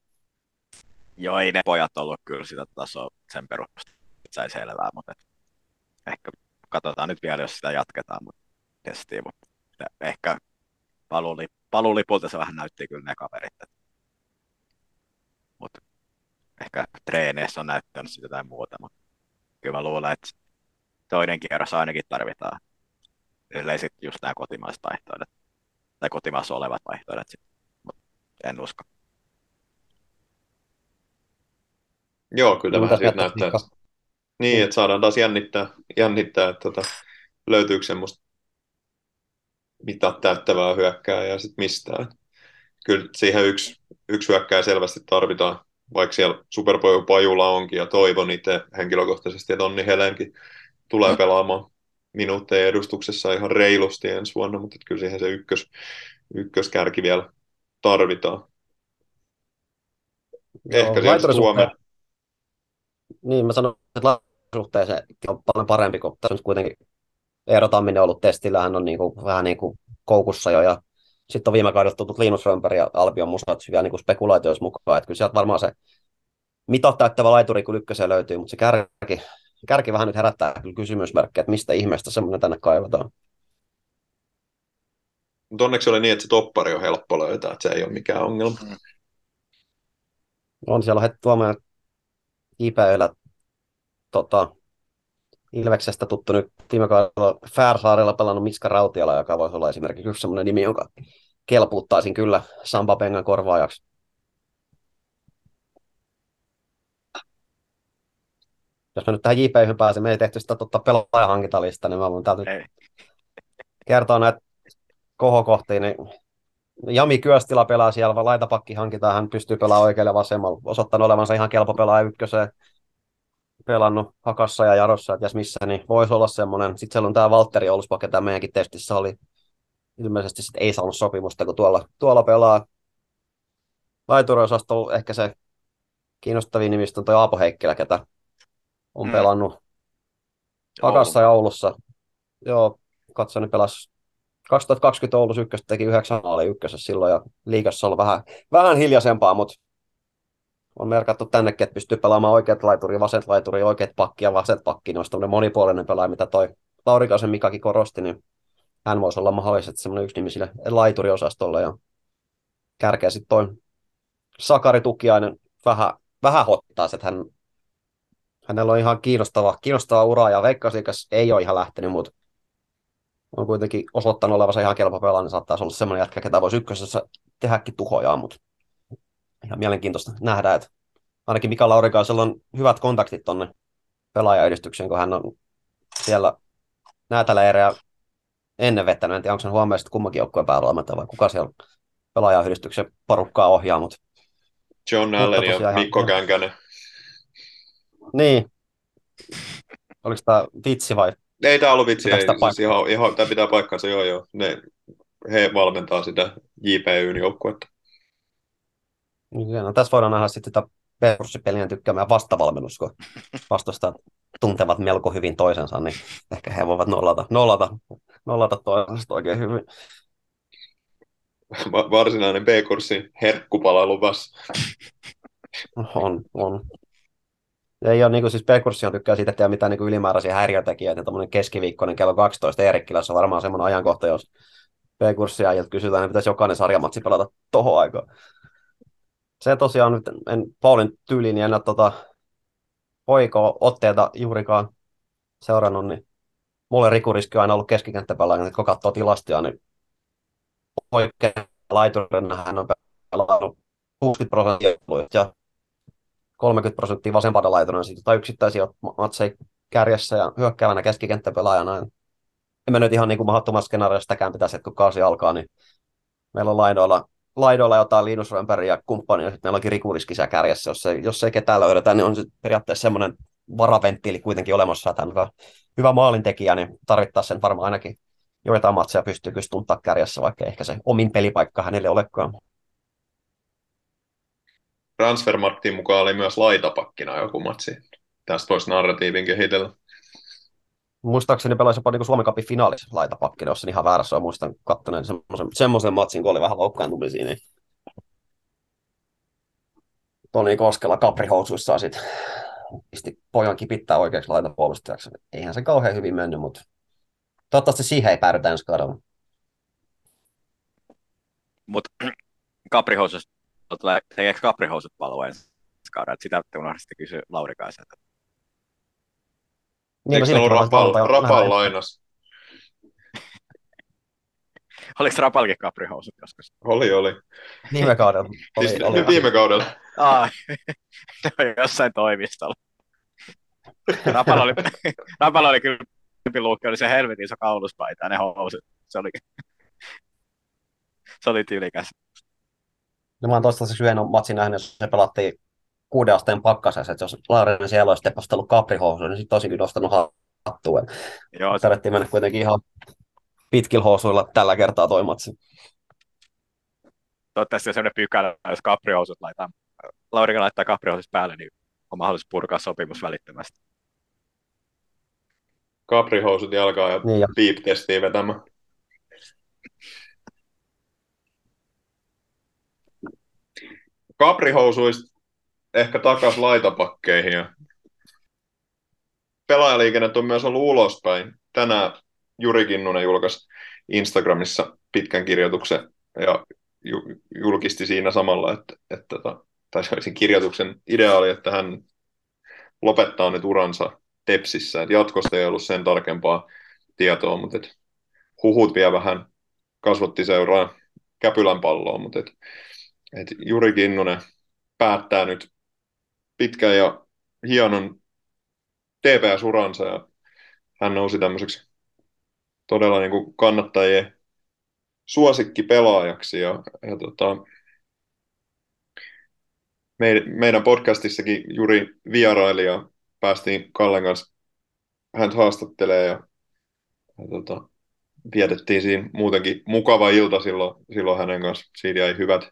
Joo, ei ne pojat ollut kyllä sitä tasoa sen perusteella, sai selvää, mutta et ehkä katsotaan nyt vielä, jos sitä jatketaan, mutta testiin, mutta ehkä paluuli, paluulipulta se vähän näytti kyllä ne kaverit. Mutta ehkä treeneissä on näyttänyt sitä jotain muuta, mutta kyllä mä luulen, että toinen kierros ainakin tarvitaan. Sitten just nämä kotimaiset vaihtoehdot, tai kotimaassa olevat vaihtoehdot, mutta en usko. Joo, kyllä vähän siltä näyttää. Että... Niin, että saadaan taas jännittää, jännittää että tota, löytyykö semmoista mitat täyttävää hyökkää ja sitten mistään. Kyllä siihen yksi, yksi hyökkää selvästi tarvitaan, vaikka siellä Superpoju Pajula onkin ja toivon itse henkilökohtaisesti, että Onni Helenkin tulee pelaamaan minuutteja edustuksessa ihan reilusti ensi vuonna, mutta kyllä siihen se ykkös, ykköskärki vielä tarvitaan. Joo, Ehkä siellä Suomen, niin mä sanon, että suhteeseen on paljon parempi, kun tässä on kuitenkin Eero Tamminen ollut testillä, hän on niin kuin, vähän niin kuin koukussa jo, ja sitten on viime kaudella tutut Linus Römper ja Albion Musat vielä niin spekulaatioissa mukaan, että kyllä sieltä varmaan se mitat täyttävä laituri kun ykköseen löytyy, mutta se kärki, kärki vähän nyt herättää kyllä kysymysmerkkejä, että mistä ihmeestä semmoinen tänne kaivataan. Mutta onneksi oli niin, että se toppari on helppo löytää, että se ei ole mikään ongelma. On siellä heti tuomaan IPÖllä tota, Ilveksestä tuttu nyt viime kaudella Färsaarella pelannut Miska Rautiala, joka voisi olla esimerkiksi yksi sellainen nimi, jonka kelpuuttaisin kyllä Sampa Pengan korvaajaksi. Jos mä nyt tähän JP pääsen, me ei tehty sitä totta pelaajahankintalista, niin mä voin täältä kertoa näitä kohokohtia, niin Jami Kyöstila pelaa siellä, laitapakki hankitaan, hän pystyy pelaamaan oikealle vasemmalla, osoittanut olevansa ihan kelpo pelaaja ykköseen, pelannut Hakassa ja Jarossa, että jos missä, niin voisi olla semmoinen. Sitten siellä on tämä Valtteri Oluspak, tämä meidänkin testissä oli ilmeisesti sit ei saanut sopimusta, kun tuolla, tuolla pelaa laituriosasto ehkä se kiinnostavin nimistä on toi Aapo Heikkilä, ketä on mm. pelannut Hakassa ja Oulussa. Joo, katsoin, pelasi 2020 Oulussa ykköstä teki yhdeksän maali ykkösessä silloin ja liikassa on vähän, vähän hiljaisempaa, mutta on merkattu tännekin, että pystyy pelaamaan oikeat laituri, vaset laituri, oikeat pakki ja vaset pakki, niin olisi monipuolinen pelaaja, mitä toi Laurikaisen Mikakin korosti, niin hän voisi olla mahdollisesti semmoinen yksi sille laituriosastolle ja kärkeä sitten toi Sakari Tukiainen vähän, vähän hottaa, että hän, hänellä on ihan kiinnostava, kiinnostava ura ja Veikkasikas ei ole ihan lähtenyt, mutta on kuitenkin osoittanut olevansa ihan kelpo pelaa, niin saattaa olla semmoinen jätkä, ketä voisi ykkösessä tehdäkin tuhojaa, mutta ihan mielenkiintoista nähdä, että ainakin Mika Laurikaisella on hyvät kontaktit tuonne pelaajayhdistykseen, kun hän on siellä näätäleirejä ennen vettänyt. En tiedä, onko se huomioon sitten kummankin joukkueen päävalmentaja vai kuka siellä pelaajayhdistyksen porukkaa ohjaa. Mutta, John Allen ja Mikko Känkänen. Niin. Oliko tämä vitsi vai? Ei tämä ollut vitsi, ei. Siis ihan, ihan, tämä pitää paikkansa, joo joo. Ne, he valmentaa sitä JPYn joukkuetta. Niin, no, tässä voidaan nähdä sitten sitä perusipelien tykkäämään vastavalmennus, kun vastustajat tuntevat melko hyvin toisensa, niin ehkä he voivat nollata, nollata, nollata toisensa oikein hyvin. Varsinainen B-kurssin herkkupala luvassa. On, on. Ei ole, niin kuin, siis P-kurssihan tykkää siitä, että ei ole mitään niin ylimääräisiä häiriötekijöitä. Tuommoinen keskiviikkoinen kello 12 Eerikkilässä on varmaan semmoinen ajankohta, jos P-kurssia ajat kysytään, niin pitäisi jokainen sarjamatsi pelata tohon aikaan. Se tosiaan nyt en Paulin tyyliin niin en tota, poiko otteita juurikaan seurannut, niin mulle rikuriski on aina ollut keskikenttäpelaaja, että kun katsoo tilastia, niin oikein laiturina hän on pelannut 60 prosenttia ja 30 prosenttia vasempana sitten tai yksittäisiä matseja kärjessä ja hyökkäävänä keskikenttäpelaajana. En mä nyt ihan niin kuin skenaariossa sitäkään pitäisi, että kun kausi alkaa, niin meillä on laidoilla, laidoilla jotain Linus Römpäri ja kumppania, ja sitten meillä onkin Rikuriski siellä kärjessä. Jos ei, jos ei ketään löydetä, niin on se periaatteessa semmoinen varaventtiili kuitenkin olemassa, että hyvä, hyvä maalintekijä, niin tarvittaa sen varmaan ainakin joitain matseja pystyy kyllä kärjessä, vaikka ehkä se omin pelipaikka hänelle olekaan. Transfermarktin mukaan oli myös laitapakkina joku matsi. Tästä voisi narratiivin kehitellä. Muistaakseni pelasi jopa niin Suomen Cupin finaalissa laitapakkina, jos ihan väärässä on. Muistan kattoneen semmoisen, semmoisen matsin, kun oli vähän loukkaantumisia. Niin Toni Koskela kaprihousuissaan sitten pisti pojan kipittää oikeaksi laitapuolustajaksi. Eihän se kauhean hyvin mennyt, mutta toivottavasti siihen ei päädytä ensi kaudella. Mutta kaprihousut, tekeekö kaprihousut palvelua ensi kaudella? Sitä te unohditte kysyä Lauri Kaiselta. Niin, Eikö no, ollut rapal, rapal lainas? Oliko Rapalkin kaprihousut joskus? Oli, oli. Viime kaudella. Oli, siis oli, viime kaudella. Ai, jossain toimistolla. Rapala oli, Rapala oli kyllä luukki, oli se helvetin iso kauluspaita ja ne housut. Se oli, se oli tyylikäs. No mä oon toistaiseksi yhden matsin nähnyt, jos se pelattiin kuuden asteen pakkasessa, että jos Laurinen siellä olisi tepastellut kaprihousu, niin sitten tosi kyllä nostanut hattua. Joo. Tarvittiin mennä kuitenkin ihan pitkillä housuilla tällä kertaa toi matsi. Toivottavasti on sellainen pykälä, jos kaprihousut laittaa, Laurika laittaa kaprihousut päälle, niin on mahdollisuus purkaa sopimus välittömästi. Kaprihousut jalkaa ja niin piip-testiin vetämään. Kaprihousuista ehkä takas laitapakkeihin ja pelaajaliikenne on myös ollut ulospäin. Tänään Juri Kinnunen julkaisi Instagramissa pitkän kirjoituksen ja julkisti siinä samalla, että, että, tota, tai sen kirjoituksen ideaali, että hän lopettaa nyt uransa Tepsissä. Et jatkosta ei ollut sen tarkempaa tietoa, mutta et huhut vielä vähän kasvatti seuraa Käpylän palloa, mutta et, et Juri Kinnunen päättää nyt pitkän ja hienon TPS-uransa ja hän nousi tämmöiseksi todella niin kuin kannattajien suosikkipelaajaksi ja, ja tota, meidän podcastissakin Juri vieraili ja päästiin Kallen kanssa hän haastattelee ja, ja tota, vietettiin siinä muutenkin mukava ilta silloin, silloin hänen kanssa. Siitä jäi hyvät,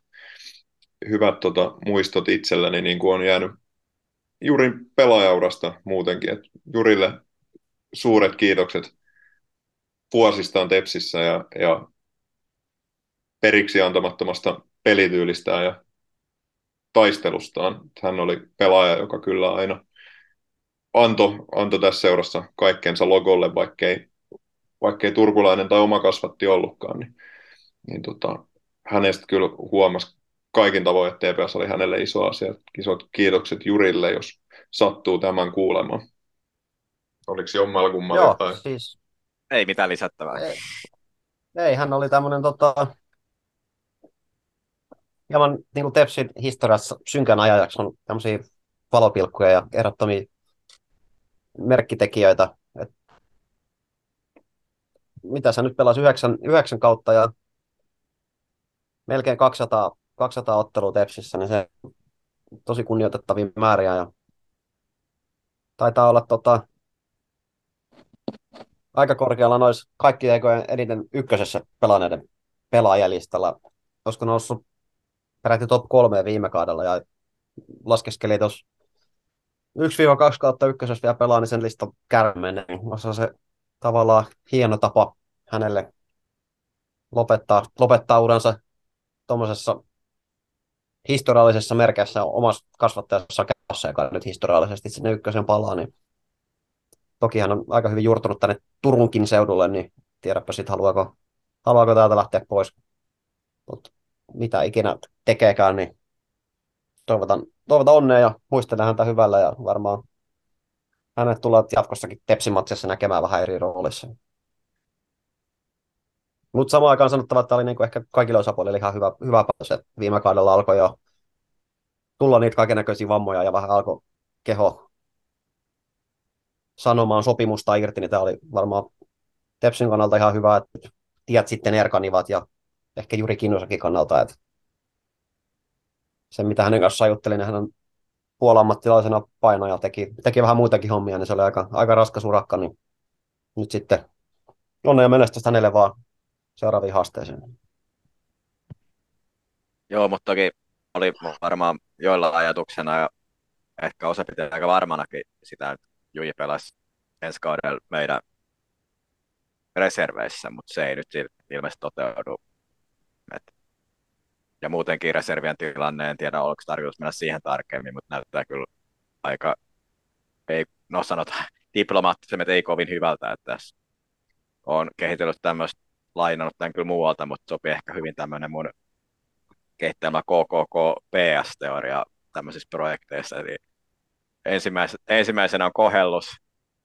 hyvät tota, muistot itselleni, niin kuin on jäänyt Jurin pelaajaurasta muutenkin. Et Jurille suuret kiitokset vuosistaan Tepsissä ja, ja periksi antamattomasta pelityylistään ja taistelustaan. Hän oli pelaaja, joka kyllä aina antoi anto tässä seurassa kaikkensa logolle, vaikkei, vaikkei turkulainen tai oma kasvatti ollutkaan. Niin, niin tota, hänestä kyllä huomasi kaikin tavoin, että TPS oli hänelle iso asia. Isot kiitokset Jurille, jos sattuu tämän kuulemaan. Oliko jommalla kummalla Joo, tai... siis... Ei mitään lisättävää. Ei, ei hän oli tämmöinen tota... hieman niin kuin Tepsin historiassa synkän ajajaksi on tämmöisiä valopilkkuja ja ehdottomia merkkitekijöitä. Et mitä sä nyt pelasit yhdeksän, yhdeksän kautta ja melkein 200, 200 ottelua Tepsissä, niin se tosi kunnioitettavia määriä ja taitaa olla tota, aika korkealla noissa kaikki aikojen eniten ykkösessä pelaaneiden pelaajalistalla. Olisiko noussut peräti top kolmeen viime kaudella ja laskeskeli tuossa 1-2 kautta ykkösessä vielä pelaa, niin sen listan kärmeen. Niin on se tavallaan hieno tapa hänelle lopettaa, lopettaa uransa tuommoisessa historiallisessa merkeissä omassa kasvattajassa kässä, joka nyt historiallisesti sinne ykkösen palaa, niin toki hän on aika hyvin juurtunut tänne Turunkin seudulle, niin tiedäpä sitten haluaako, haluaako täältä lähteä pois. Mut mitä ikinä tekeekään, niin toivotan, toivotan onnea ja muistelen häntä hyvällä ja varmaan hänet tulee jatkossakin tepsimatsissa näkemään vähän eri roolissa. Mutta samaan aikaan sanottava, että tämä oli niinku ehkä kaikille osapuolille ihan hyvä, hyvä päätös. Viime kaudella alkoi jo tulla niitä kaikenlaisia vammoja ja vähän alkoi keho sanomaan sopimusta irti, niin tämä oli varmaan Tepsin kannalta ihan hyvä, että tiet sitten erkanivat ja ehkä Juri Kinnusakin kannalta, että se mitä hänen kanssaan juttelin, niin hän on puolammattilaisena painaja, teki, teki vähän muitakin hommia, niin se oli aika, aika raskas urakka, niin nyt sitten onnea menestystä hänelle vaan seuraaviin haasteisiin. Joo, mutta toki oli varmaan joilla ajatuksena ja ehkä osa pitää aika varmanakin sitä, että Juji pelasi ensi kaudella meidän reserveissä, mutta se ei nyt ilmeisesti toteudu. Et, ja muutenkin reservien tilanne, en tiedä oliko tarkoitus mennä siihen tarkemmin, mutta näyttää kyllä aika, ei, no sanotaan, diplomaattisemmin ei kovin hyvältä, että tässä on kehitellyt tämmöistä, lainannut tämän kyllä muualta, mutta sopii ehkä hyvin tämmöinen mun kehittämä KKK-PS-teoria tämmöisissä projekteissa, eli ensimmäis- ensimmäisenä on kohellus,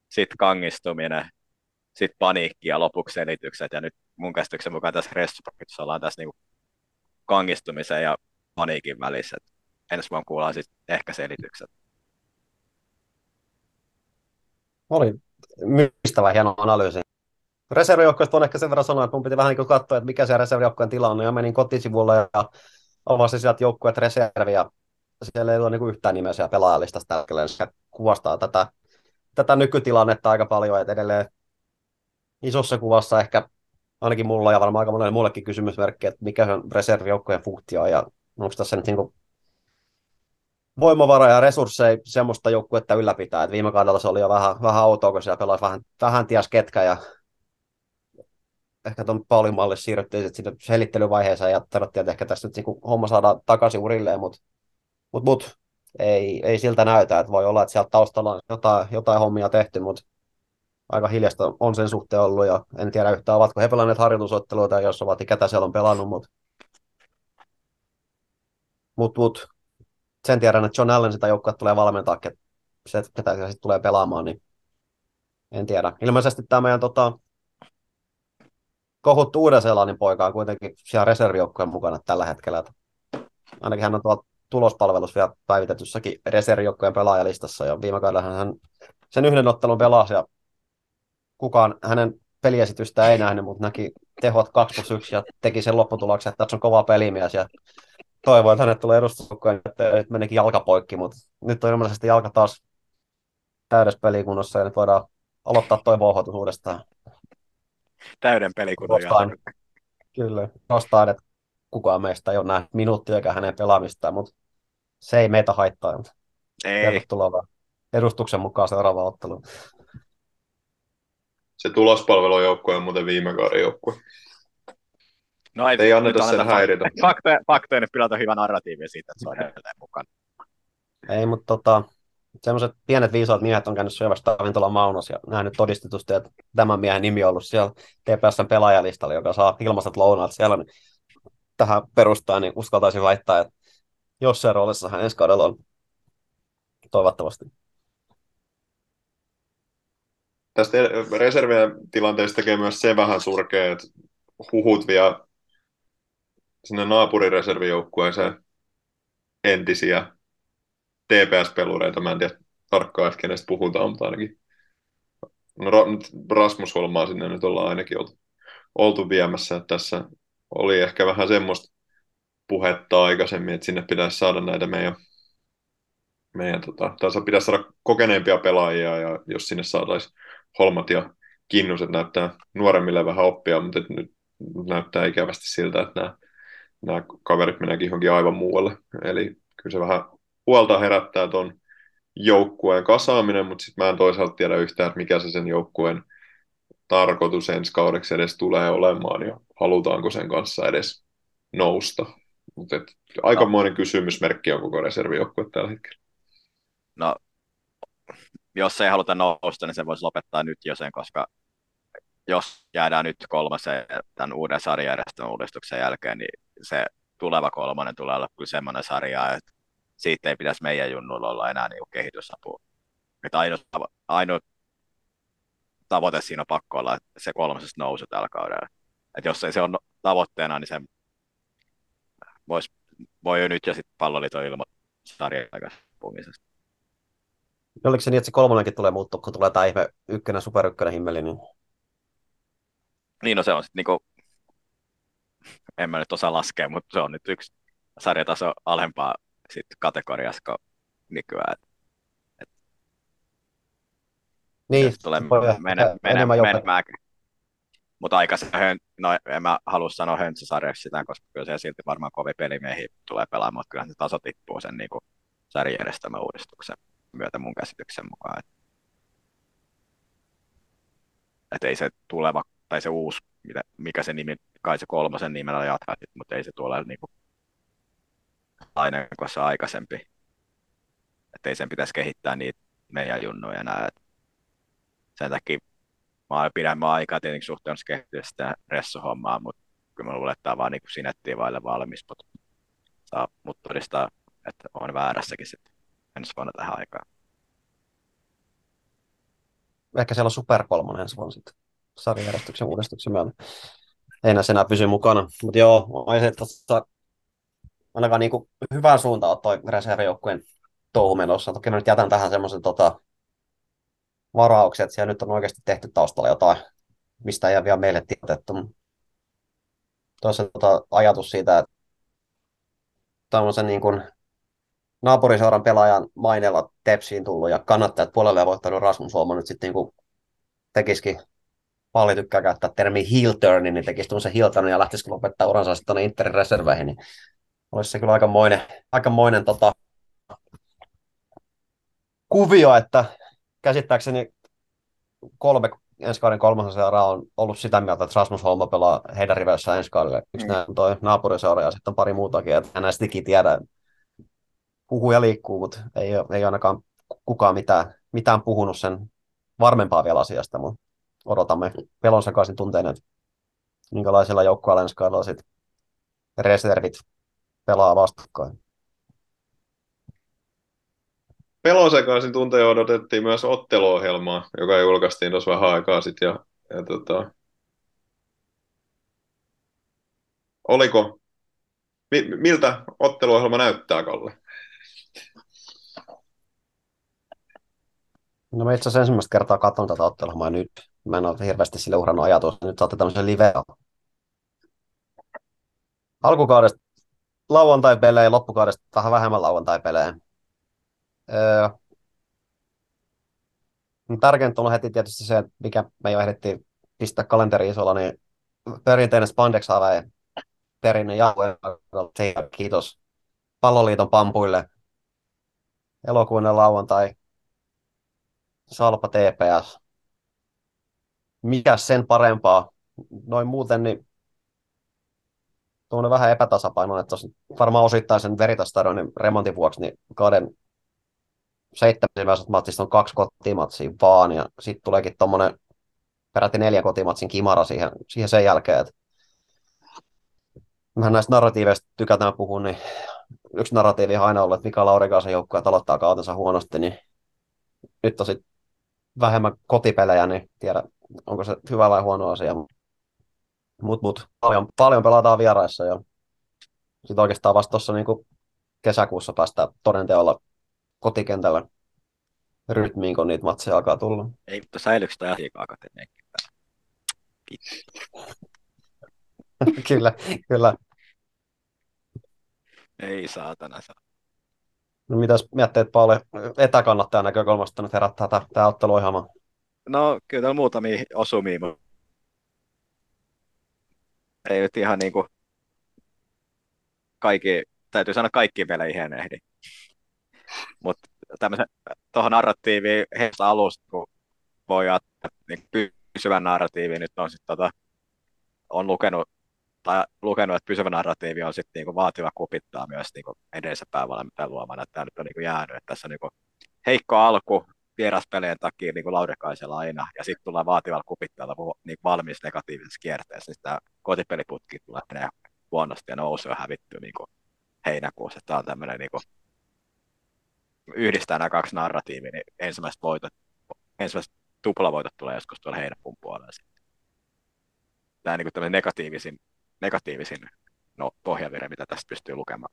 sitten kangistuminen, sitten paniikki ja lopuksi selitykset. Ja nyt mun käsityksen mukaan tässä resurssissa ollaan tässä niinku kangistumisen ja paniikin välissä. Et ensi vuonna kuullaan sitten ehkä selitykset. Oli mystävä hieno analyysi. Reservijoukkoista on ehkä sen verran sanoa, että mun piti vähän niin katsoa, että mikä se reservijoukkojen tila on. Ja menin kotisivulle ja avasin sieltä joukkueet reserviä. Siellä ei ole niin yhtään nimeä siellä pelaajalistasta tällä hetkellä. Se kuvastaa tätä, tätä nykytilannetta aika paljon, että edelleen isossa kuvassa ehkä ainakin mulla ja varmaan aika monelle muullekin kysymysmerkki, että mikä on reservijoukkojen funktio ja onko tässä nyt niin voimavara ja resursseja semmoista joukkuetta ylläpitää. Et viime kaudella se oli jo vähän, vähän autoa, kun siellä pelasi vähän, vähän ties ketkä ja ehkä tuon Paulin mallille siirryttiin sitten sinne selittelyvaiheeseen ja todettiin, että ehkä tässä nyt niin homma saadaan takaisin urilleen, mutta mut, mut, ei, ei siltä näytä, että voi olla, että sieltä taustalla on jotain, jotain hommia tehty, mutta aika hiljasta on sen suhteen ollut ja en tiedä yhtään, ovatko he pelanneet harjoitusotteluita, jos ovat, niin ketä siellä on pelannut, mutta mut, mut, sen tiedän, että John Allen sitä joukkoa tulee valmentaa, se, ketä se tulee pelaamaan, niin en tiedä. Ilmeisesti tämä meidän tota, kohuttu Uuden-Seelannin poika on kuitenkin siellä reservijoukkojen mukana tällä hetkellä. Ainakin hän on tuolla tulospalvelus vielä päivitetyssäkin reservijoukkojen pelaajalistassa, ja viime kaudella hän sen yhden ottelun pelasi, ja kukaan hänen peliesitystä ei nähnyt, mutta näki tehot 2 plus 1 ja teki sen lopputuloksen, että tässä on kova pelimies ja toivoi, että hänet tulee edustusjoukkojen, että nyt menikin jalka poikki, mutta nyt on ilmeisesti jalka taas täydessä pelikunnossa ja nyt voidaan aloittaa toi vouhotus uudestaan. Täyden pelikunnon jalka. Kyllä, nostaa, että kukaan meistä ei ole nähnyt minuuttiakaan hänen pelaamistaan, mutta se ei meitä haittaa. Ei. Tervetuloa edustuksen mukaan seuraavaan otteluun. Se tulospalvelujoukkue on muuten viime kauden joukkue. No ei, ei anneta sen häiritä. Faktoja, faktoja nyt pilata hyvä narratiivi siitä, että se on edelleen mukana. Ei, mutta tota, semmoiset pienet viisaat miehet on käynyt syövässä ravintola Maunos ja nähnyt todistetusti, että tämän miehen nimi on ollut siellä TPSn pelaajalistalla, joka saa ilmaiset lounaat siellä, niin tähän perustaa, niin uskaltaisin väittää, että jossain roolissa hän ensi kaudella on toivottavasti. Tästä reservien tilanteesta tekee myös se vähän surkea, että huhut vielä sinne naapurireservijoukkueeseen entisiä TPS-pelureita. Mä en tiedä tarkkaan, että kenestä puhutaan, mutta ainakin no, Rasmus Holmaa sinne nyt ollaan ainakin oltu, oltu viemässä. Että tässä oli ehkä vähän semmoista puhetta aikaisemmin, että sinne pitäisi saada näitä meidän, meidän tota, tässä pitäisi saada kokeneempia pelaajia ja jos sinne saataisiin Holmat ja Kinnuset näyttää nuoremmille vähän oppia, mutta nyt näyttää ikävästi siltä, että nämä, nämä kaverit meneekin johonkin aivan muualle. Eli kyllä se vähän huolta herättää tuon joukkueen kasaaminen, mutta sitten mä en toisaalta tiedä yhtään, että mikä se sen joukkueen tarkoitus ensi kaudeksi edes tulee olemaan ja halutaanko sen kanssa edes nousta. Mutta aikamoinen kysymysmerkki on koko reservijoukkue tällä hetkellä. No, jos ei haluta nousta, niin se voisi lopettaa nyt jo sen, koska jos jäädään nyt kolmaseen tämän uuden sarjajärjestelmän uudistuksen jälkeen, niin se tuleva kolmonen tulee olla kyllä semmoinen sarja, että siitä ei pitäisi meidän junnuilla olla enää niin kehitysapu. Että ainut, ainut tavoite siinä on pakko olla, että se kolmasesta nousu tällä kaudella. Että jos ei se ole tavoitteena, niin se vois, voi jo nyt jo sitten palloliiton ilmoittaa sarjan puhumisesta. Oliko se niin, että se kolmonenkin tulee muuttua, kun tulee tämä ihme ykkönen, super ykkönen himmeli, niin Niin, no se on sitten niinku, en mä nyt osaa laskea, mutta se on nyt yksi sarjataso alempaa sit kategoriassa nykyään. Niin, se tulee ehkä mene, mene, menemään. Mutta aikaisemmin, no en mä halua sanoa höntsäsarjaksi sitä, koska kyllä se silti varmaan kovin pelimiehiä tulee pelaamaan, mutta kyllä se taso tippuu sen niin kuin sarjajärjestelmän uudistuksen myötä mun käsityksen mukaan. Et, et ei se tuleva, tai se uusi, mitä, mikä se nimi, kai se kolmosen nimellä jatkaa, mutta ei se tule niin kuin aina kuin se aikaisempi. Että ei sen pitäisi kehittää niitä meidän junnuja enää. Et sen takia mä pidän aikaa tietenkin suhteessa kehittyä sitä ressuhommaa, mutta kyllä mä luulen, että tämä vaan niin sinettiin vaille valmis, mutta saa mut todistaa, että on väärässäkin sitten ensi vuonna tähän aikaan. Ehkä siellä on Super 3 ensi vuonna sitten sarjajärjestyksen uudistuksen myötä. Ei näissä enää pysy mukana. Mutta joo, on se ainakaan niinku hyvään suuntaan toi reservijoukkueen touhu menossa. Toki mä nyt jätän tähän semmoisen tota, varauksen, että siellä nyt on oikeasti tehty taustalla jotain, mistä ei ole vielä meille tiedotettu. Tuossa tota, ajatus siitä, että tämmöisen niin kuin naapuriseuran pelaajan maineella Tepsiin tullut ja kannattajat puolelle ja voittanut Rasmus Holma nyt sitten niin tekisikin Palli tykkää käyttää termiä heel turn, niin tekisi tuommoisen heel turn ja lähtisi lopettaa uransa sitten tuonne Interin reserveihin, niin olisi se kyllä aikamoinen, aikamoinen tota, kuvio, että käsittääkseni kolme ensi kauden kolmasen seuraa on ollut sitä mieltä, että Rasmus Holma pelaa heidän riveissä ensi kaudelle. Yksi mm. on toi naapuriseura ja sitten on pari muutakin, että näistä tiedä. Puhuu ja liikkuu, mutta ei, ei ainakaan kukaan mitään, mitään puhunut sen varmempaa vielä asiasta, mutta odotamme pelon sekaisin tunteen, että minkälaisella joukkueella ensi kaudella sitten reservit pelaa vastakkain. Pelosekaisin tunteja odotettiin myös otteluohjelmaa, joka julkaistiin tuossa vähän aikaa sitten. Ja, ja tota, oliko, mi, miltä otteluohjelma näyttää, Kalle? No mä itse asiassa ensimmäistä kertaa katson tätä otteluohjelmaa nyt. Mä en ole hirveästi sille uhrannut ajatus. Nyt saatte tämmöisen live Alkukaudesta lauantai-pelejä, loppukaudesta vähän vähemmän lauantai-pelejä. Öö, tärkeintä on heti tietysti se, mikä me jo ehdittiin pistää kalenteri isolla, niin perinteinen spandex perinne jauhe. Kiitos Palloliiton pampuille. Elokuinen lauantai. Salpa TPS. Mikä sen parempaa? Noin muuten, niin tuommoinen vähän epätasapaino, että varmaan osittain sen veritastadionin remontin vuoksi, niin kauden seitsemäs matsista on kaksi kotimatsia vaan, ja sitten tuleekin tuommoinen peräti neljä kotimatsin kimara siihen, siihen sen jälkeen. Että mehän näistä narratiiveista tykätään puhua, niin yksi narratiivi on aina ollut, että Mika Laurikaisen joukkue aloittaa kautensa huonosti, niin nyt on sitten vähemmän kotipelejä, niin tiedä, onko se hyvä vai huono asia. Mutta mut, paljon, paljon pelataan vieraissa ja sitten oikeastaan vasta tuossa niin kesäkuussa päästään todenteolla kotikentällä rytmiin, kun niitä matseja alkaa tulla. Ei, mutta säilyykö toi asiakaan kyllä, kyllä. Ei saatana. No mitäs mietteet Pauli etäkannattajan näkökulmasta nyt herättää tämä, tämä otteluohjelma? No kyllä täällä muutamia osumia, mutta ei nyt ihan niin kuin kaikki, täytyy sanoa kaikki peleihin ehdi. Mutta tämmöisen tuohon narratiiviin heistä alusta, kun voi ajatella niin pysyvän narratiivin, nyt on sitten tota, on lukenut tai lukenut, että pysyvä narratiivi on sitten niinku vaativa kupittaa myös niinku edellisen päävalmentajan luomana, että tämä nyt on niinku jäänyt, että tässä on niinku heikko alku vieraspelien takia niinku Laurikaisella aina, ja sitten tulee vaativalla kupittajalla niinku valmis negatiivisessa kierteessä, niin tämä kotipeliputki tulee menee huonosti ja nousee ja hävittyy niinku heinäkuussa. Tämä on tämmöinen niinku, yhdistää nämä kaksi narratiivia, niin ensimmäiset voitot, ensimmäiset tuplavoitot tulee joskus tuolla heinäkuun puolella. Sitten. Tämä on niin kuin negatiivisin, negatiivisin no, pohjavire, mitä tästä pystyy lukemaan.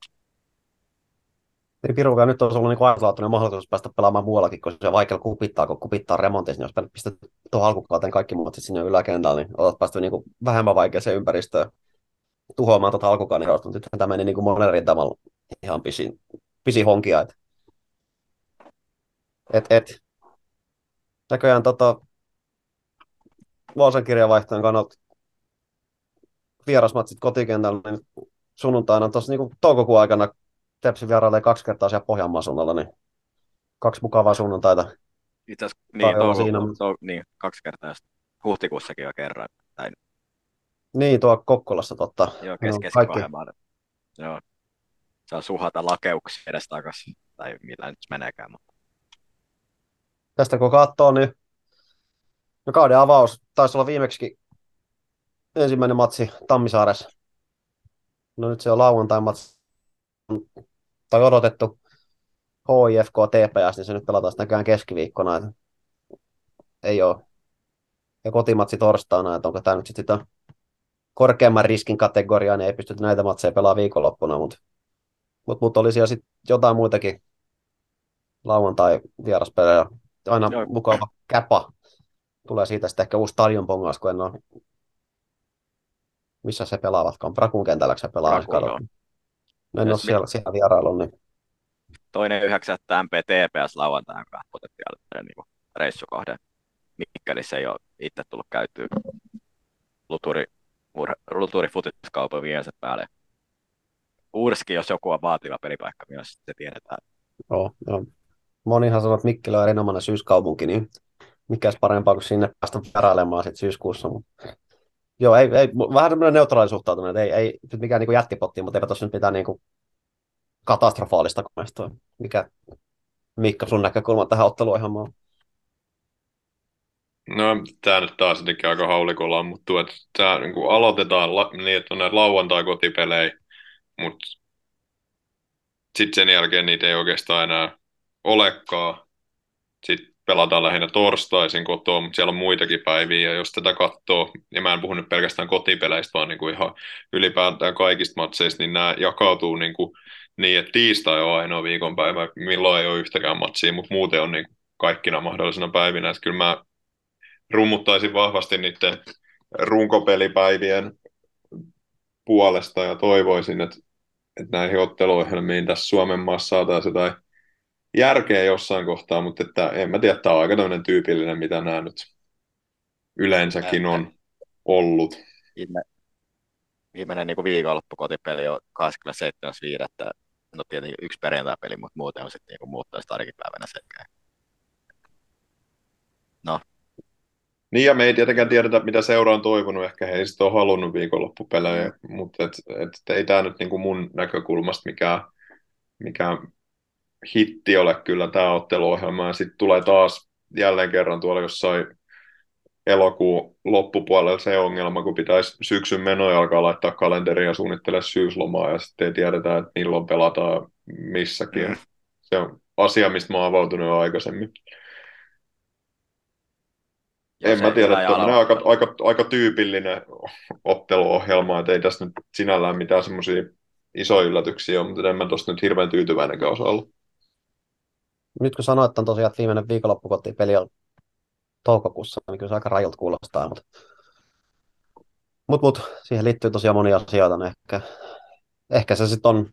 Niin Pirukaan nyt olisi ollut niin ainutlaatuinen mahdollisuus päästä pelaamaan muuallakin, koska se vaikea kupittaa, kun kupittaa remontissa, niin jos pistät tuohon alkukauteen kaikki matsit sinne yläkentällä, niin olet päästy niin kuin vähemmän vaikeaseen ympäristöön tuhoamaan tuota alkukauden mutta nyt tämä meni niin kuin monen rintamalla ihan pisi, pisi honkia. Et, et, et. Näköjään tota, Vaasan kirjavaihtojen kannalta vierasmatsit kotikentällä, niin sunnuntaina tuossa niin toukokuun aikana Tepsi vierailee kaksi kertaa siellä Pohjanmaan suunnalla, niin kaksi mukavaa sunnuntaita. Itse asiassa niin, touko, siinä. To, niin, kaksi kertaa, huhtikuussakin jo kerran. Tai... Niin, tuo Kokkolassa totta. Joo, kes, no, kaikki. Joo. Saa suhata lakeuksia edes takaisin, tai millä nyt meneekään. Mutta... Tästä kun katsoo, niin no kauden avaus taisi olla viimeksi ensimmäinen matsi Tammisaaressa. No nyt se on lauantai matsi tai odotettu HIFK TPS, niin se nyt pelataan näköjään keskiviikkona. Että ei ole. Ja kotimatsi torstaina, että onko tämä nyt sitten sitä korkeamman riskin kategoriaa, niin ei pysty näitä matseja pelaamaan viikonloppuna, mutta mut, mut oli siellä sitten jotain muitakin lauantai vieraspelejä. Aina Joo. mukava käpa. Tulee siitä sitten ehkä uusi stadion pongaus, kun en ole... Missä se pelaavatkaan? Brakun kentällä se pelaa. Brakun, en ole siellä, siellä vierailu, niin... Toinen yhdeksättä MPTPS lauantaina potentiaalinen niin reissukohde. Mikkelissä ei ole itse tullut käytyä luturi, luturi futiskaupan viensä päälle. Uurski, jos joku on vaativa pelipaikka, myös se tiedetään. Joo, joo. Monihan sanoo, että Mikkeli on erinomainen syyskaupunki, niin mikäs parempaa kuin sinne päästä vierailemaan sitten syyskuussa. Mutta Joo, ei, ei, vähän semmoinen neutraali suhtautuminen, ei, ei nyt mikään niin jättipotti, mutta eipä tuossa nyt mitään niin kuin katastrofaalista komestoa. Mikä Mikka sun näkökulma tähän otteluohjelmaan? No, tämä nyt taas jotenkin aika haulikolla ammuttu, että tämä niin kuin aloitetaan la, niin, että on näitä lauantai-kotipelejä, mutta sitten sen jälkeen niitä ei oikeastaan enää olekaan. Sitten pelataan lähinnä torstaisin kotoa, mutta siellä on muitakin päiviä, ja jos tätä katsoo, ja mä en puhu nyt pelkästään kotipeleistä, vaan niin kuin ihan ylipäätään kaikista matseista, niin nämä jakautuu niin, kuin niin että tiistai on ainoa viikonpäivä, milloin ei ole yhtäkään matsia, mutta muuten on niin kuin kaikkina mahdollisina päivinä, että kyllä mä rummuttaisin vahvasti niiden runkopelipäivien puolesta ja toivoisin, että, että näihin otteluohjelmiin tässä Suomen maassa saataisiin jotain järkeä jossain kohtaa, mutta että en mä tiedä, tämä on aika tämmöinen tyypillinen, mitä nämä nyt yleensäkin on ollut. Viime, viimeinen niin viikonloppukotipeli on 27.5. No tietenkin yksi perjantai-peli, mutta muuten on sitten niin muuttaa sitä arkipäivänä sekä. No. Niin ja me ei tietenkään tiedetä, mitä seura on toivonut. Ehkä he ei sitten ole halunnut viikonloppupelejä, mm. mutta et, et, ei tämä nyt niin kuin mun näkökulmasta mikään, mikään hitti ole kyllä tämä otteluohjelma. Ja sitten tulee taas jälleen kerran tuolla jossain elokuun loppupuolella se ongelma, kun pitäisi syksyn menoja alkaa laittaa kalenteria ja suunnittele syyslomaa ja sitten ei tiedetä, että milloin pelataan missäkin. Mm. Se on asia, mistä mä oon avautunut jo aikaisemmin. Ja en mä tiedä, että on aika, aika, aika tyypillinen otteluohjelma, että ei tässä nyt sinällään mitään semmoisia isoja yllätyksiä ole, mutta en mä tuosta nyt hirveän tyytyväinenkään osa ollut nyt kun sanoit, että on tosiaan, että viimeinen peli on toukokuussa, niin kyllä se aika rajulta kuulostaa, mutta mut, mut, siihen liittyy tosiaan monia asioita, niin ehkä, ehkä se sitten on,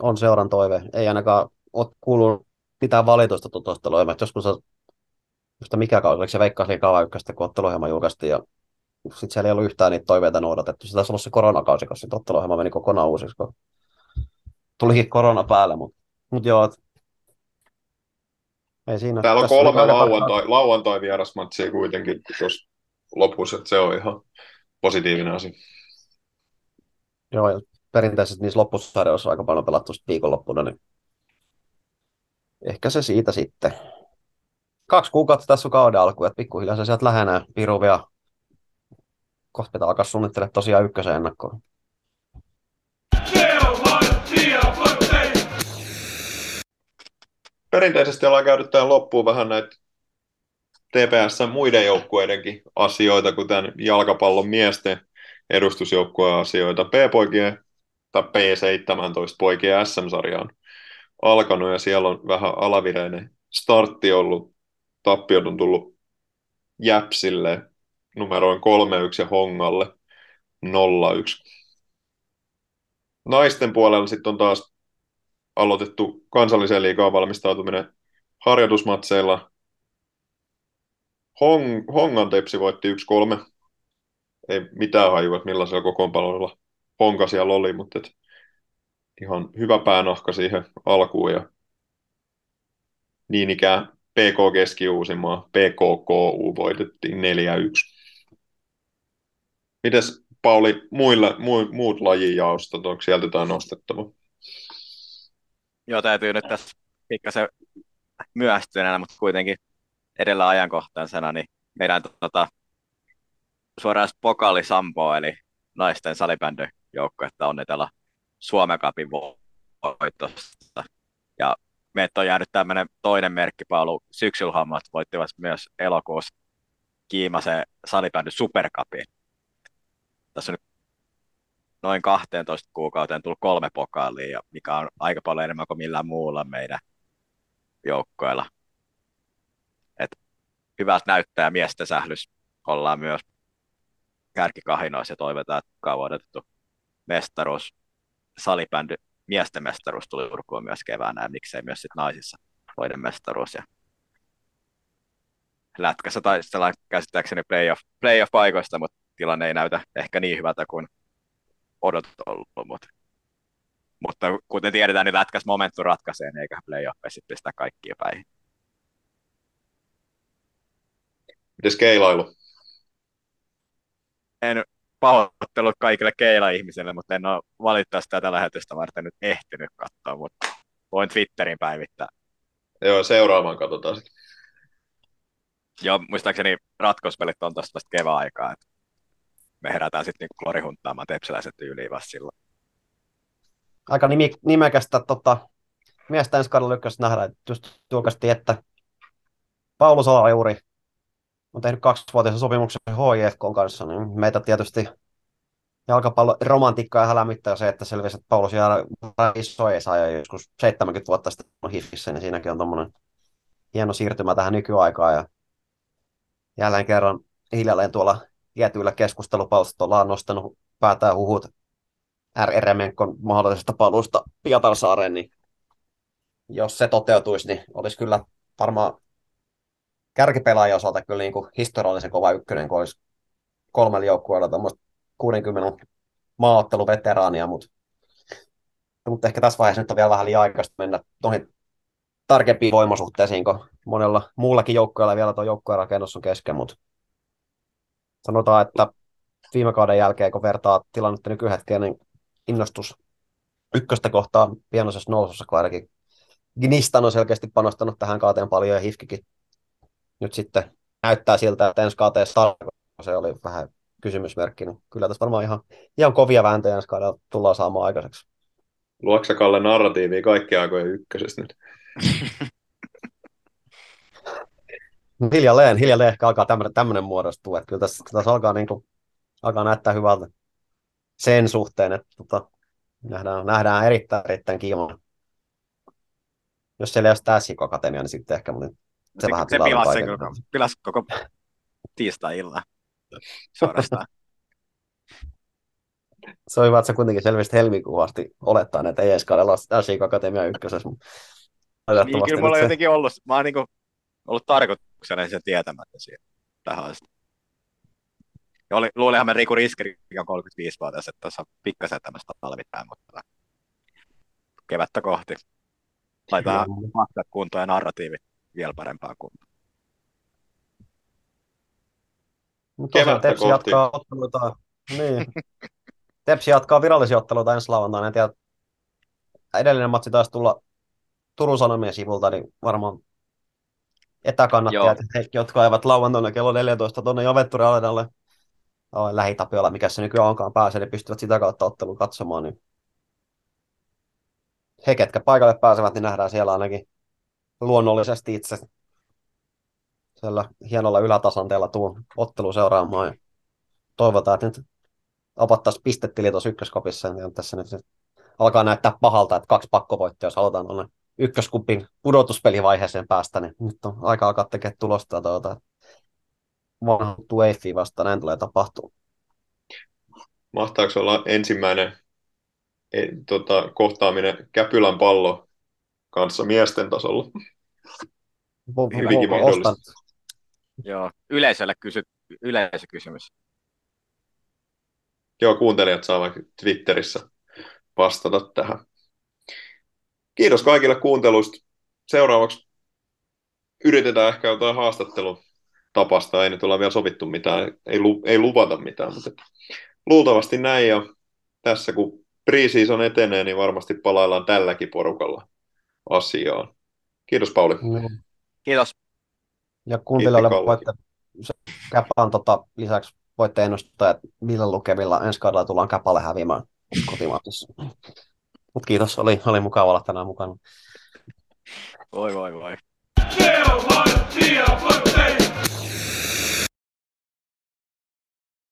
on seuran toive. Ei ainakaan ole kuullut mitään valitusta tuosta että joskus se, just mikä kausi, oliko se Veikkausliikaa ykköstä, kun otteluohjelma julkaistiin, ja sitten siellä ei ollut yhtään niitä toiveita noudatettu. Se taisi olla se koronakausi, koska sitten otteluohjelma meni kokonaan uusiksi, kun tulikin korona päälle, mutta mut joo, ei siinä. Täällä on kolme lauantai, lauantai vierasmatsia kuitenkin tuossa lopussa, että se on ihan positiivinen asia. Joo, ja perinteisesti niissä loppusarjoissa on aika paljon pelattu viikonloppuna, niin ehkä se siitä sitten. Kaksi kuukautta tässä on kauden alku, että pikkuhiljaa se sieltä lähenee Piruvia. Kohta pitää alkaa suunnittelemaan tosiaan ykkösen ennakkoon. Perinteisesti ollaan käynyt tähän loppuun vähän näitä TPS muiden joukkueidenkin asioita, kuten jalkapallon miesten edustusjoukkueen asioita. P-poikien tai P17-poikien SM-sarja on alkanut ja siellä on vähän alavireinen startti ollut. Tappiot on tullut Jäpsille numeroin 3-1 ja Hongalle 0-1. Naisten puolella sitten on taas aloitettu kansalliseen liigaan valmistautuminen harjoitusmatseilla. Hong, Hongan tepsi voitti 1-3. Ei mitään hajua, että millaisella kokoonpanoilla Honka siellä oli, mutta et ihan hyvä päänahka siihen alkuun ja niin ikään PK Keski-Uusimaa, PKKU voitettiin 4-1. Mites Pauli, muille, mu, muut lajijaostot, onko sieltä jotain nostettavaa? Joo, täytyy nyt tässä pikkasen myöhästyneenä, mutta kuitenkin edellä ajankohtaisena, niin meidän tota, suoraan pokaali Sampo, eli naisten salibändyjoukkuetta onnitella Suomen Cupin voitosta. Ja meiltä on jäänyt tämmöinen toinen merkkipaalu. Syksylhammat voittivat myös elokuussa Kiimasen salibändy Supercupin. Tässä on nyt noin 12 kuukauteen tullut kolme pokaalia, mikä on aika paljon enemmän kuin millään muulla meidän joukkoilla. Et hyvältä näyttää miesten sählys ollaan myös kärkikahinoissa ja toivotaan, että kauan odotettu mestaruus, salibändy, miesten mestaruus tuli Turkuun myös keväänä ja miksei myös sit naisissa toinen mestaruus. Ja lätkässä taistellaan käsittääkseni playoff, playoff-paikoista, mutta tilanne ei näytä ehkä niin hyvältä kuin odotettu, mutta, mutta kuten tiedetään, niin lätkäs momentu ratkaisee, eikä playoffeissa pistää kaikkia päihin. Mites keilailu? En pahoittelut kaikille keila-ihmisille, mutta en ole valitettavasti tätä lähetystä varten nyt ehtinyt katsoa, mutta voin Twitterin päivittää. Joo, seuraavaan katsotaan sitten. Joo, muistaakseni ratkospelit on tuosta vasta kevään aikaa, että me herätään sitten niinku klorihunttaamaan tepsiläiset yli vasta silloin. Aika nimi, nimekästä tota, miestä ensi kaudella ykkössä nähdään. Just julkaistiin, että Paulu Solajuuri on tehnyt kaksivuotisen sopimuksen HIFK kanssa, niin meitä tietysti jalkapallo romantiikkaa ja hälämittää se, että selvisi, että Paulus jää iso ei saa joskus 70 vuotta sitten on hifissä, niin siinäkin on tuommoinen hieno siirtymä tähän nykyaikaan ja jälleen kerran hiljalleen tuolla tietyillä keskustelupalstoilla on nostanut päätään huhut R. Menkon mahdollisesta paluusta Pietarsaareen, niin jos se toteutuisi, niin olisi kyllä varmaan kärkipelaajien osalta kyllä niin kuin historiallisen kova ykkönen, kun olisi kolmella joukkueella 60 maaotteluveteraania, mutta, mutta ehkä tässä vaiheessa nyt on vielä vähän liian aikaista mennä noihin tarkempiin voimasuhteisiin, kun monella muullakin joukkueella vielä tuo joukkueen rakennus on kesken, mutta sanotaan, että viime kauden jälkeen, kun vertaa tilannetta nykyhetkeen, niin innostus ykköstä kohtaa pienoisessa nousussa, kun ainakin Gnistan on selkeästi panostanut tähän kaateen paljon ja Hifkikin nyt sitten näyttää siltä, että ensi kaateessa se oli vähän kysymysmerkki, niin kyllä tässä varmaan ihan, ihan kovia vääntöjä ensi kaudella tullaan saamaan aikaiseksi. Luoksa Kalle narratiivia kaikki aikojen ykkösestä nyt? hiljalleen, hiljalleen ehkä alkaa tämmöinen, tämmöinen muodostua, että kyllä tässä, tässä alkaa, niin kuin, alkaa näyttää hyvältä sen suhteen, että tota, nähdään, nähdään erittäin, erittäin kiivana. Jos siellä ei ole tämä Akatemia, niin sitten ehkä, mutta se, se vähän se pilasi, sen koko, pilasi koko tiistai-illan suorastaan. se on hyvä, että se kuitenkin selvästi helmikuun asti olettaa, että ei edes kaudella SIK Akatemia ykkösessä. Niin, kyllä mulla on se... jotenkin ollut, mä oon niin kuin, ollut tarkoituksena sen tietämättä siihen tähän asti. Ja oli, luulinhan me Riku Riskeri, joka on 35 vuotias, että tuossa on pikkasen tämmöistä talvitää, mutta kevättä kohti. Laitetaan faktat kuntoon ja narratiivit vielä parempaa kuntoon. Tosiaan Tepsi jatkaa otteluita. Niin. Tepsi jatkaa virallisia otteluita ensi lauantaina. En tiedä, edellinen matsi taisi tulla Turun Sanomien sivulta, niin varmaan etäkannattajat, he, jotka eivät lauantaina kello 14 tuonne Jovetturi Alenalle lähitapiolla, mikä se nykyään onkaan pääsee, niin pystyvät sitä kautta ottelun katsomaan. Niin he, ketkä paikalle pääsevät, niin nähdään siellä ainakin luonnollisesti itse siellä hienolla ylätasanteella tuun ottelu seuraamaan. Ja toivotaan, että nyt avattaisiin pistetili tuossa ykköskopissa, niin tässä nyt alkaa näyttää pahalta, että kaksi pakkovoittoa, jos halutaan tuonne ykköskupin pudotuspelivaiheeseen päästä, niin nyt on aika alkaa tekemään tulosta tuota, vanha Tueifi vasta, näin tulee tapahtua. Mahtaako olla ensimmäinen e, tota, kohtaaminen Käpylän pallo kanssa miesten tasolla? Hyvinkin mahdollista. Joo, yleisölle kysy, yleisökysymys. Joo, kuuntelijat saavat Twitterissä vastata tähän. Kiitos kaikille kuunteluista. Seuraavaksi yritetään ehkä jotain haastattelun tapasta. Ei nyt olla vielä sovittu mitään, ei, lu, ei luvata mitään, mutta luultavasti näin. Ja tässä kun preseason etenee, niin varmasti palaillaan tälläkin porukalla asiaan. Kiitos Pauli. Mm. Kiitos. Ja kuuntelijoille voitte Käpän tota, lisäksi voitte ennustaa, että millä lukevilla ensi kaudella tullaan Käpalle häviämään kotimaassa. Mutta kiitos, oli, oli mukava olla tänään mukana. Voi voi voi.